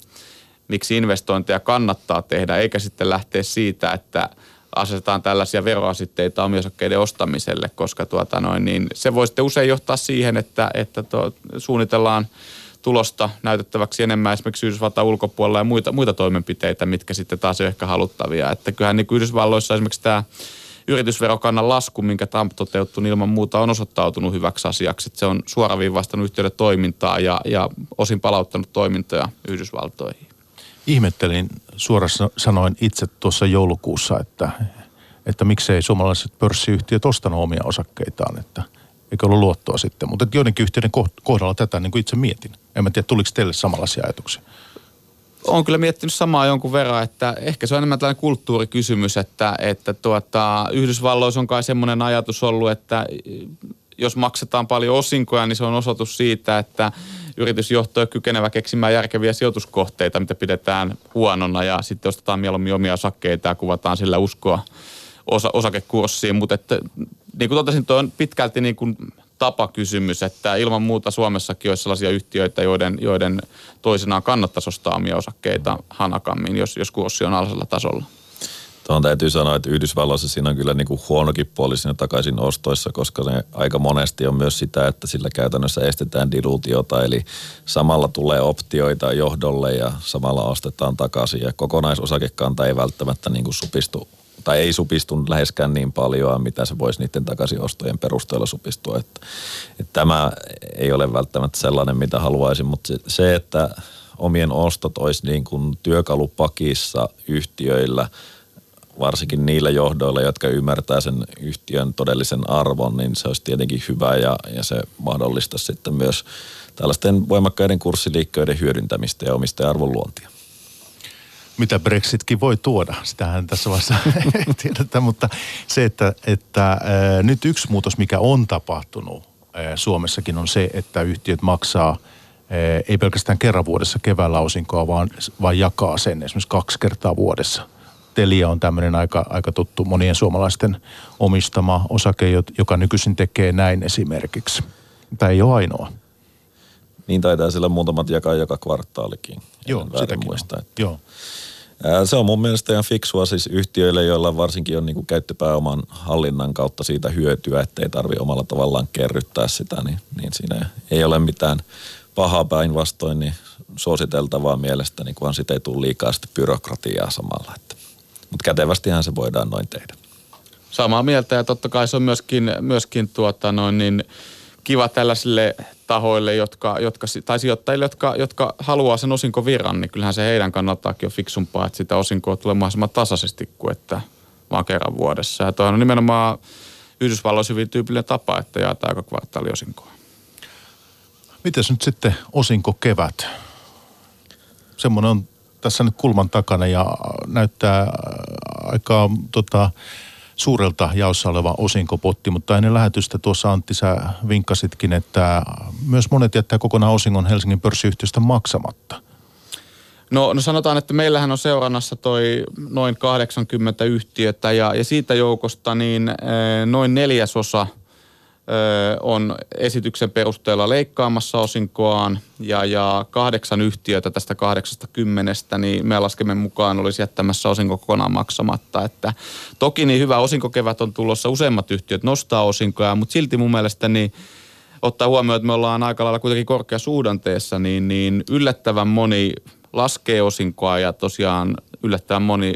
miksi investointeja kannattaa tehdä, eikä sitten lähteä siitä, että asetetaan tällaisia veroasitteita omiosakkeiden ostamiselle, koska tuota noin, niin se voi sitten usein johtaa siihen, että, että to, suunnitellaan tulosta näytettäväksi enemmän esimerkiksi Yhdysvaltain ulkopuolella ja muita, muita toimenpiteitä, mitkä sitten taas on ehkä haluttavia. Että kyllähän niin Yhdysvalloissa esimerkiksi tämä yritysverokannan lasku, minkä Trump toteuttui, niin ilman muuta on osoittautunut hyväksi asiaksi. Että se on suoraviivastanut yhtiöiden toimintaa ja, ja osin palauttanut toimintoja Yhdysvaltoihin. Ihmettelin suorassa sanoin itse tuossa joulukuussa, että, että miksei suomalaiset pörssiyhtiöt ostanut omia osakkeitaan, että – eikä ollut luottoa sitten. Mutta joidenkin yhtiöiden kohdalla tätä niin kuin itse mietin. En mä tiedä, tuliko teille samanlaisia ajatuksia? Olen kyllä miettinyt samaa jonkun verran, että ehkä se on enemmän tällainen kulttuurikysymys, että, että tuota, Yhdysvalloissa on kai semmoinen ajatus ollut, että jos maksetaan paljon osinkoja, niin se on osoitus siitä, että yritysjohto on kykenevä keksimään järkeviä sijoituskohteita, mitä pidetään huonona ja sitten ostetaan mieluummin omia osakkeita ja kuvataan sillä uskoa osa, osakekurssiin, mutta että, niin kuin totesin, tuo on pitkälti niin kuin tapakysymys, että ilman muuta Suomessakin olisi sellaisia yhtiöitä, joiden, joiden toisenaan kannattaisi ostaa omia osakkeita hanakammin, jos, jos kurssi on alhaisella tasolla. Tuohon täytyy sanoa, että Yhdysvalloissa siinä on kyllä niin kuin huonokin puoli siinä takaisin ostoissa, koska ne aika monesti on myös sitä, että sillä käytännössä estetään dilutiota, eli samalla tulee optioita johdolle ja samalla ostetaan takaisin ja kokonaisosakekanta ei välttämättä niin kuin supistu tai ei supistu läheskään niin paljon, mitä se voisi niiden takaisinostojen perusteella supistua. Että, että tämä ei ole välttämättä sellainen, mitä haluaisin, mutta se, että omien ostot olisi niin kuin työkalupakissa yhtiöillä, varsinkin niillä johdoilla, jotka ymmärtää sen yhtiön todellisen arvon, niin se olisi tietenkin hyvä ja, ja se mahdollista sitten myös tällaisten voimakkaiden kurssiliikkeiden hyödyntämistä ja omistajan arvon luontia mitä Brexitkin voi tuoda. Sitähän tässä vaiheessa ei tiedetä, mutta se, että, että ää, nyt yksi muutos, mikä on tapahtunut ää, Suomessakin on se, että yhtiöt maksaa ää, ei pelkästään kerran vuodessa keväällä osinkoa, vaan, vaan jakaa sen esimerkiksi kaksi kertaa vuodessa. Telia on tämmöinen aika, aika tuttu monien suomalaisten omistama osake, joka nykyisin tekee näin esimerkiksi. Tämä ei ole ainoa. Niin taitaa sillä muutamat jakaa joka kvartaalikin. Joo, sitäkin muista, että... Joo. Se on mun mielestä ihan fiksua siis yhtiöille, joilla varsinkin on niin kuin käyttöpääoman hallinnan kautta siitä hyötyä, ettei tarvi omalla tavallaan kerryttää sitä, niin, niin siinä ei ole mitään pahaa päinvastoin, niin suositeltavaa mielestäni, kunhan sitä ei tule liikaa sitten byrokratiaa samalla. Että. Mutta kätevästihän se voidaan noin tehdä. Samaa mieltä ja totta kai se on myöskin, myöskin tuota noin niin, kiva tällaisille tahoille, jotka, jotka, tai sijoittajille, jotka, jotka haluaa sen osinkovirran, niin kyllähän se heidän kannaltaakin on fiksumpaa, että sitä osinkoa tulee mahdollisimman tasaisesti kuin että vaan kerran vuodessa. Ja on nimenomaan Yhdysvalloissa hyvin tyypillinen tapa, että jaetaan aika kvartaali osinkoa. Mites nyt sitten osinko kevät? Semmoinen on tässä nyt kulman takana ja näyttää aika tota, suurelta jaossa oleva osinkopotti, mutta ennen lähetystä tuossa Antti sä vinkkasitkin, että myös monet jättää kokonaan osingon Helsingin pörssiyhtiöstä maksamatta. No, no sanotaan, että meillähän on seurannassa toi noin 80 yhtiötä ja, ja siitä joukosta niin e, noin neljäsosa – on esityksen perusteella leikkaamassa osinkoaan ja, ja kahdeksan yhtiötä tästä 80, niin me laskemme mukaan olisi jättämässä osinko kokonaan maksamatta. Että toki niin hyvä osinkokevät on tulossa, useimmat yhtiöt nostaa osinkoja, mutta silti mun mielestä niin ottaa huomioon, että me ollaan aika lailla kuitenkin korkeasuhdanteessa, niin, niin yllättävän moni laskee osinkoa ja tosiaan yllättävän moni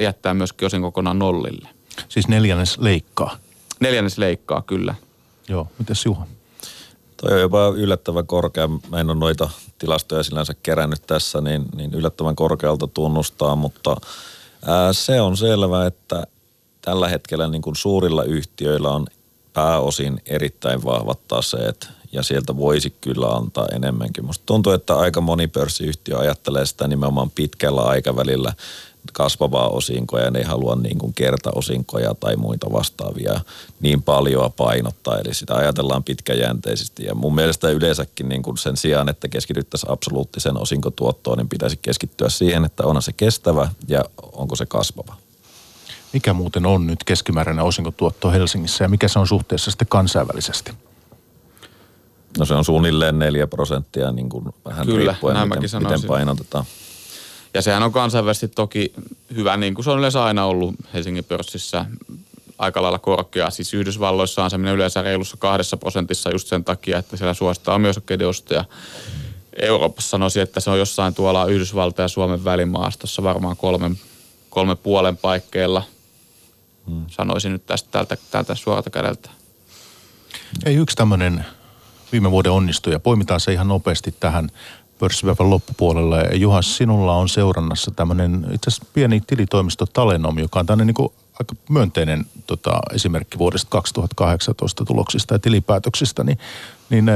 jättää myöskin osin kokonaan nollille. Siis neljännes leikkaa? Neljännes leikkaa, kyllä. Joo, mitäs Juha? Toi on jopa yllättävän korkea. Mä en ole noita tilastoja sinänsä kerännyt tässä, niin, niin yllättävän korkealta tunnustaa, mutta ää, se on selvä, että tällä hetkellä niin kuin suurilla yhtiöillä on pääosin erittäin vahvat taseet ja sieltä voisi kyllä antaa enemmänkin. Musta tuntuu, että aika moni pörssiyhtiö ajattelee sitä nimenomaan pitkällä aikavälillä kasvavaa osinkoa ja ne ei halua niin kuin kertaosinkoja tai muita vastaavia niin paljon painottaa. Eli sitä ajatellaan pitkäjänteisesti ja mun mielestä yleensäkin niin kuin sen sijaan, että keskityttäisiin absoluuttisen osinkotuottoon, niin pitäisi keskittyä siihen, että onhan se kestävä ja onko se kasvava. Mikä muuten on nyt keskimääräinen osinkotuotto Helsingissä ja mikä se on suhteessa sitten kansainvälisesti? No se on suunnilleen 4 prosenttia, niin kuin vähän Kyllä, riippuen, miten, miten painotetaan. Ja sehän on kansainvälisesti toki hyvä, niin kuin se on yleensä aina ollut Helsingin pörssissä aika lailla korkea. Siis Yhdysvalloissa on semmoinen yleensä reilussa kahdessa prosentissa just sen takia, että siellä suositaan myös osteja. Euroopassa sanoisin, että se on jossain tuolla Yhdysvalta ja Suomen välimaastossa varmaan kolmen, kolme puolen paikkeilla. Hmm. Sanoisin nyt tästä tältä, tältä suorata kädeltä. Ei yksi tämmöinen viime vuoden onnistuja. Poimitaan se ihan nopeasti tähän pörssipäivän loppupuolella. Ja Juhas, sinulla on seurannassa tämmöinen itse asiassa pieni tilitoimisto Talenom, joka on tämmöinen niin aika myönteinen tota, esimerkki vuodesta 2018 tuloksista ja tilipäätöksistä, niin, niin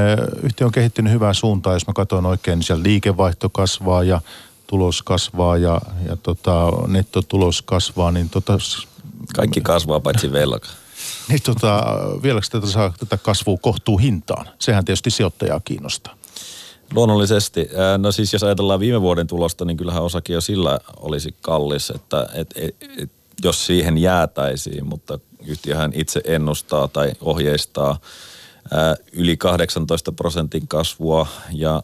yhtiö on kehittynyt hyvään suuntaan. Jos mä katson oikein, niin siellä liikevaihto kasvaa ja tulos kasvaa ja, ja tota, nettotulos kasvaa, niin tota... Kaikki kasvaa paitsi velka. Niin tota, vieläkö tätä saa tätä kasvua kohtuu hintaan? Sehän tietysti sijoittajaa kiinnostaa. Luonnollisesti. No siis jos ajatellaan viime vuoden tulosta, niin kyllähän osake jo sillä olisi kallis, että et, et, et, jos siihen jäätäisiin, mutta yhtiöhän itse ennustaa tai ohjeistaa ää, yli 18 prosentin kasvua ja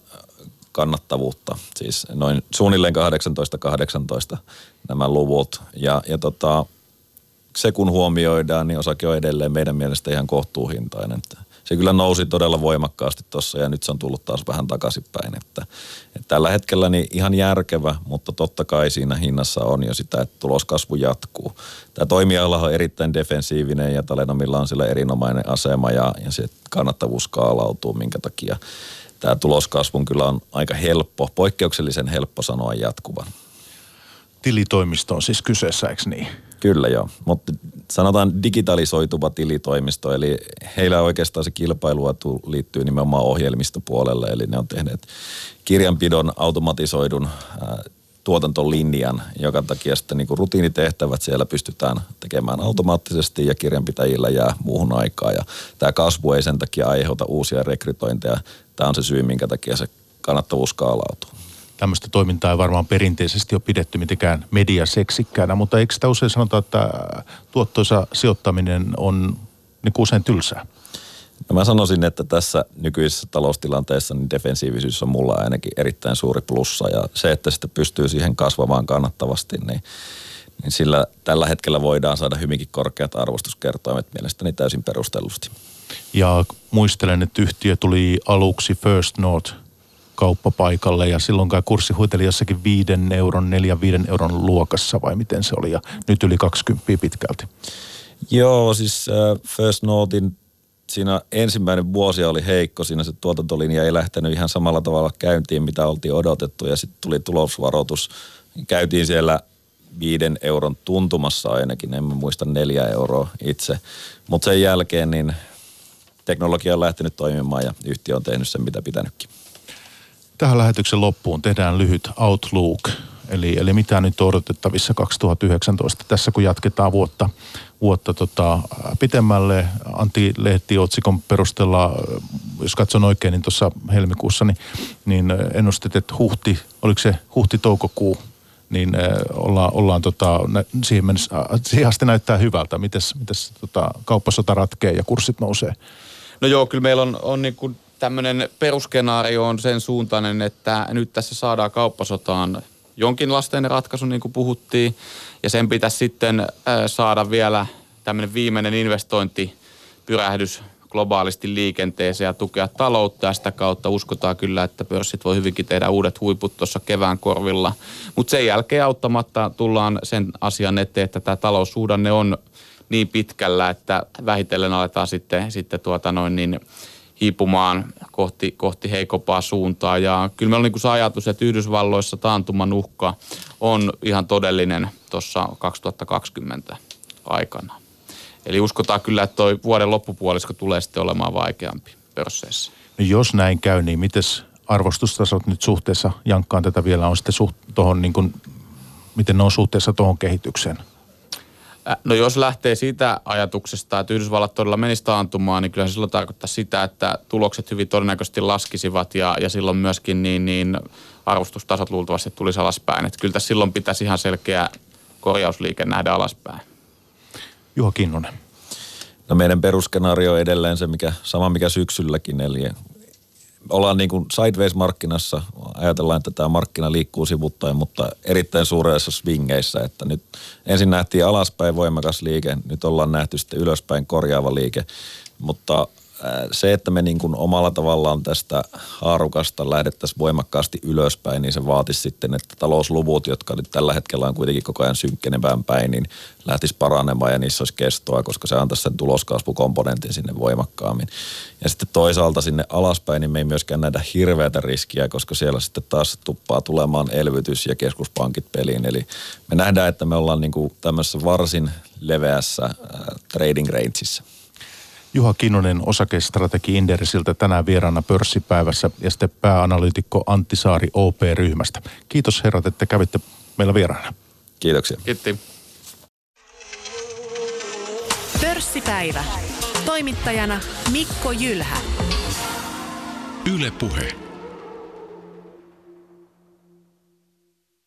kannattavuutta. Siis noin suunnilleen 18-18 nämä luvut. Ja, ja tota, se kun huomioidaan, niin osake on edelleen meidän mielestä ihan kohtuuhintainen se kyllä nousi todella voimakkaasti tuossa ja nyt se on tullut taas vähän takaisinpäin. Että, että tällä hetkellä niin ihan järkevä, mutta totta kai siinä hinnassa on jo sitä, että tuloskasvu jatkuu. Tämä toimiala on erittäin defensiivinen ja Talenomilla on sillä erinomainen asema ja, ja se kannattavuus skaalautuu, minkä takia tämä tuloskasvun kyllä on aika helppo, poikkeuksellisen helppo sanoa jatkuvan. Tilitoimisto on siis kyseessä, eikö niin? Kyllä joo, mutta sanotaan digitalisoituva tilitoimisto, eli heillä oikeastaan se kilpailua liittyy nimenomaan ohjelmistopuolelle, eli ne on tehneet kirjanpidon automatisoidun tuotantolinjan, joka takia sitten niin rutiinitehtävät siellä pystytään tekemään automaattisesti ja kirjanpitäjillä jää muuhun aikaa. Ja tämä kasvu ei sen takia aiheuta uusia rekrytointeja. Tämä on se syy, minkä takia se kannattavuus skaalautuu tämmöistä toimintaa ei varmaan perinteisesti ole pidetty mitenkään mediaseksikkäänä, mutta eikö sitä usein sanota, että tuottoisa sijoittaminen on niin kuin usein tylsää? No mä sanoisin, että tässä nykyisessä taloustilanteessa niin defensiivisyys on mulla ainakin erittäin suuri plussa ja se, että sitten pystyy siihen kasvamaan kannattavasti, niin, niin sillä tällä hetkellä voidaan saada hyvinkin korkeat arvostuskertoimet mielestäni täysin perustellusti. Ja muistelen, että yhtiö tuli aluksi First North kauppapaikalle ja silloin kai kurssi huiteli jossakin viiden euron, neljän viiden euron luokassa vai miten se oli ja nyt yli 20 pitkälti. Joo, siis äh, First Notein siinä ensimmäinen vuosi oli heikko, siinä se tuotantolinja ei lähtenyt ihan samalla tavalla käyntiin, mitä oltiin odotettu ja sitten tuli tulosvaroitus. Käytiin siellä viiden euron tuntumassa ainakin, en muista neljä euroa itse. Mutta sen jälkeen niin teknologia on lähtenyt toimimaan ja yhtiö on tehnyt sen mitä pitänytkin. Tähän lähetyksen loppuun tehdään lyhyt outlook, eli, eli mitä nyt on odotettavissa 2019. Tässä kun jatketaan vuotta, vuotta tota, pitemmälle, Antti Lehti otsikon perusteella, jos katson oikein, niin tuossa helmikuussa, niin, niin ennustit, että huhti, oliko se huhti-toukokuu, niin äh, ollaan, ollaan tota, siihen, mennessä, äh, siihen asti näyttää hyvältä. Mites, mites tota, kauppasota ratkee ja kurssit nousee? No joo, kyllä meillä on, on niin kuin tämmöinen peruskenaario on sen suuntainen, että nyt tässä saadaan kauppasotaan jonkinlaisten ratkaisu, niin kuin puhuttiin, ja sen pitäisi sitten saada vielä tämmöinen viimeinen investointipyrähdys globaalisti liikenteeseen ja tukea taloutta ja sitä kautta uskotaan kyllä, että pörssit voi hyvinkin tehdä uudet huiput tuossa kevään korvilla. Mutta sen jälkeen auttamatta tullaan sen asian eteen, että tämä taloussuhdanne on niin pitkällä, että vähitellen aletaan sitten, sitten tuota noin niin hiipumaan kohti, kohti heikompaa suuntaa. Ja kyllä meillä on niin kuin se ajatus, että Yhdysvalloissa taantuman uhka on ihan todellinen tuossa 2020 aikana. Eli uskotaan kyllä, että toi vuoden loppupuolisko tulee sitten olemaan vaikeampi pörsseissä. No jos näin käy, niin miten arvostustasot nyt suhteessa, Jankkaan tätä vielä on sitten suht, tohon, niin kuin, miten ne on suhteessa tuohon kehitykseen? No jos lähtee siitä ajatuksesta, että Yhdysvallat todella menisi taantumaan, niin kyllä se silloin tarkoittaa sitä, että tulokset hyvin todennäköisesti laskisivat ja, ja silloin myöskin niin, niin arvostustasot luultavasti tulisi alaspäin. Että kyllä tässä silloin pitäisi ihan selkeä korjausliike nähdä alaspäin. Juha Kinnunen. No meidän peruskenaario on edelleen se, mikä, sama mikä syksylläkin, eli ollaan niin kuin sideways-markkinassa. Ajatellaan, että tämä markkina liikkuu sivuttain, mutta erittäin suuressa swingeissä. Että nyt ensin nähtiin alaspäin voimakas liike, nyt ollaan nähty sitten ylöspäin korjaava liike. Mutta se, että me niin kuin omalla tavallaan tästä haarukasta lähdettäisiin voimakkaasti ylöspäin, niin se vaatisi sitten, että talousluvut, jotka nyt tällä hetkellä on kuitenkin koko ajan synkkenevään päin, niin lähtisi paranemaan ja niissä olisi kestoa, koska se antaisi sen tuloskasvukomponentin sinne voimakkaammin. Ja sitten toisaalta sinne alaspäin, niin me ei myöskään nähdä hirveätä riskiä, koska siellä sitten taas tuppaa tulemaan elvytys ja keskuspankit peliin. Eli me nähdään, että me ollaan niin kuin tämmöisessä varsin leveässä äh, trading rangeissa. Juha Kinnunen osakestrategi Indersiltä tänään vieraana pörssipäivässä ja sitten pääanalyytikko Antti Saari OP-ryhmästä. Kiitos herrat, että kävitte meillä vieraana. Kiitoksia. Kiitti. Pörssipäivä. Toimittajana Mikko Jylhä. Yle Puhe.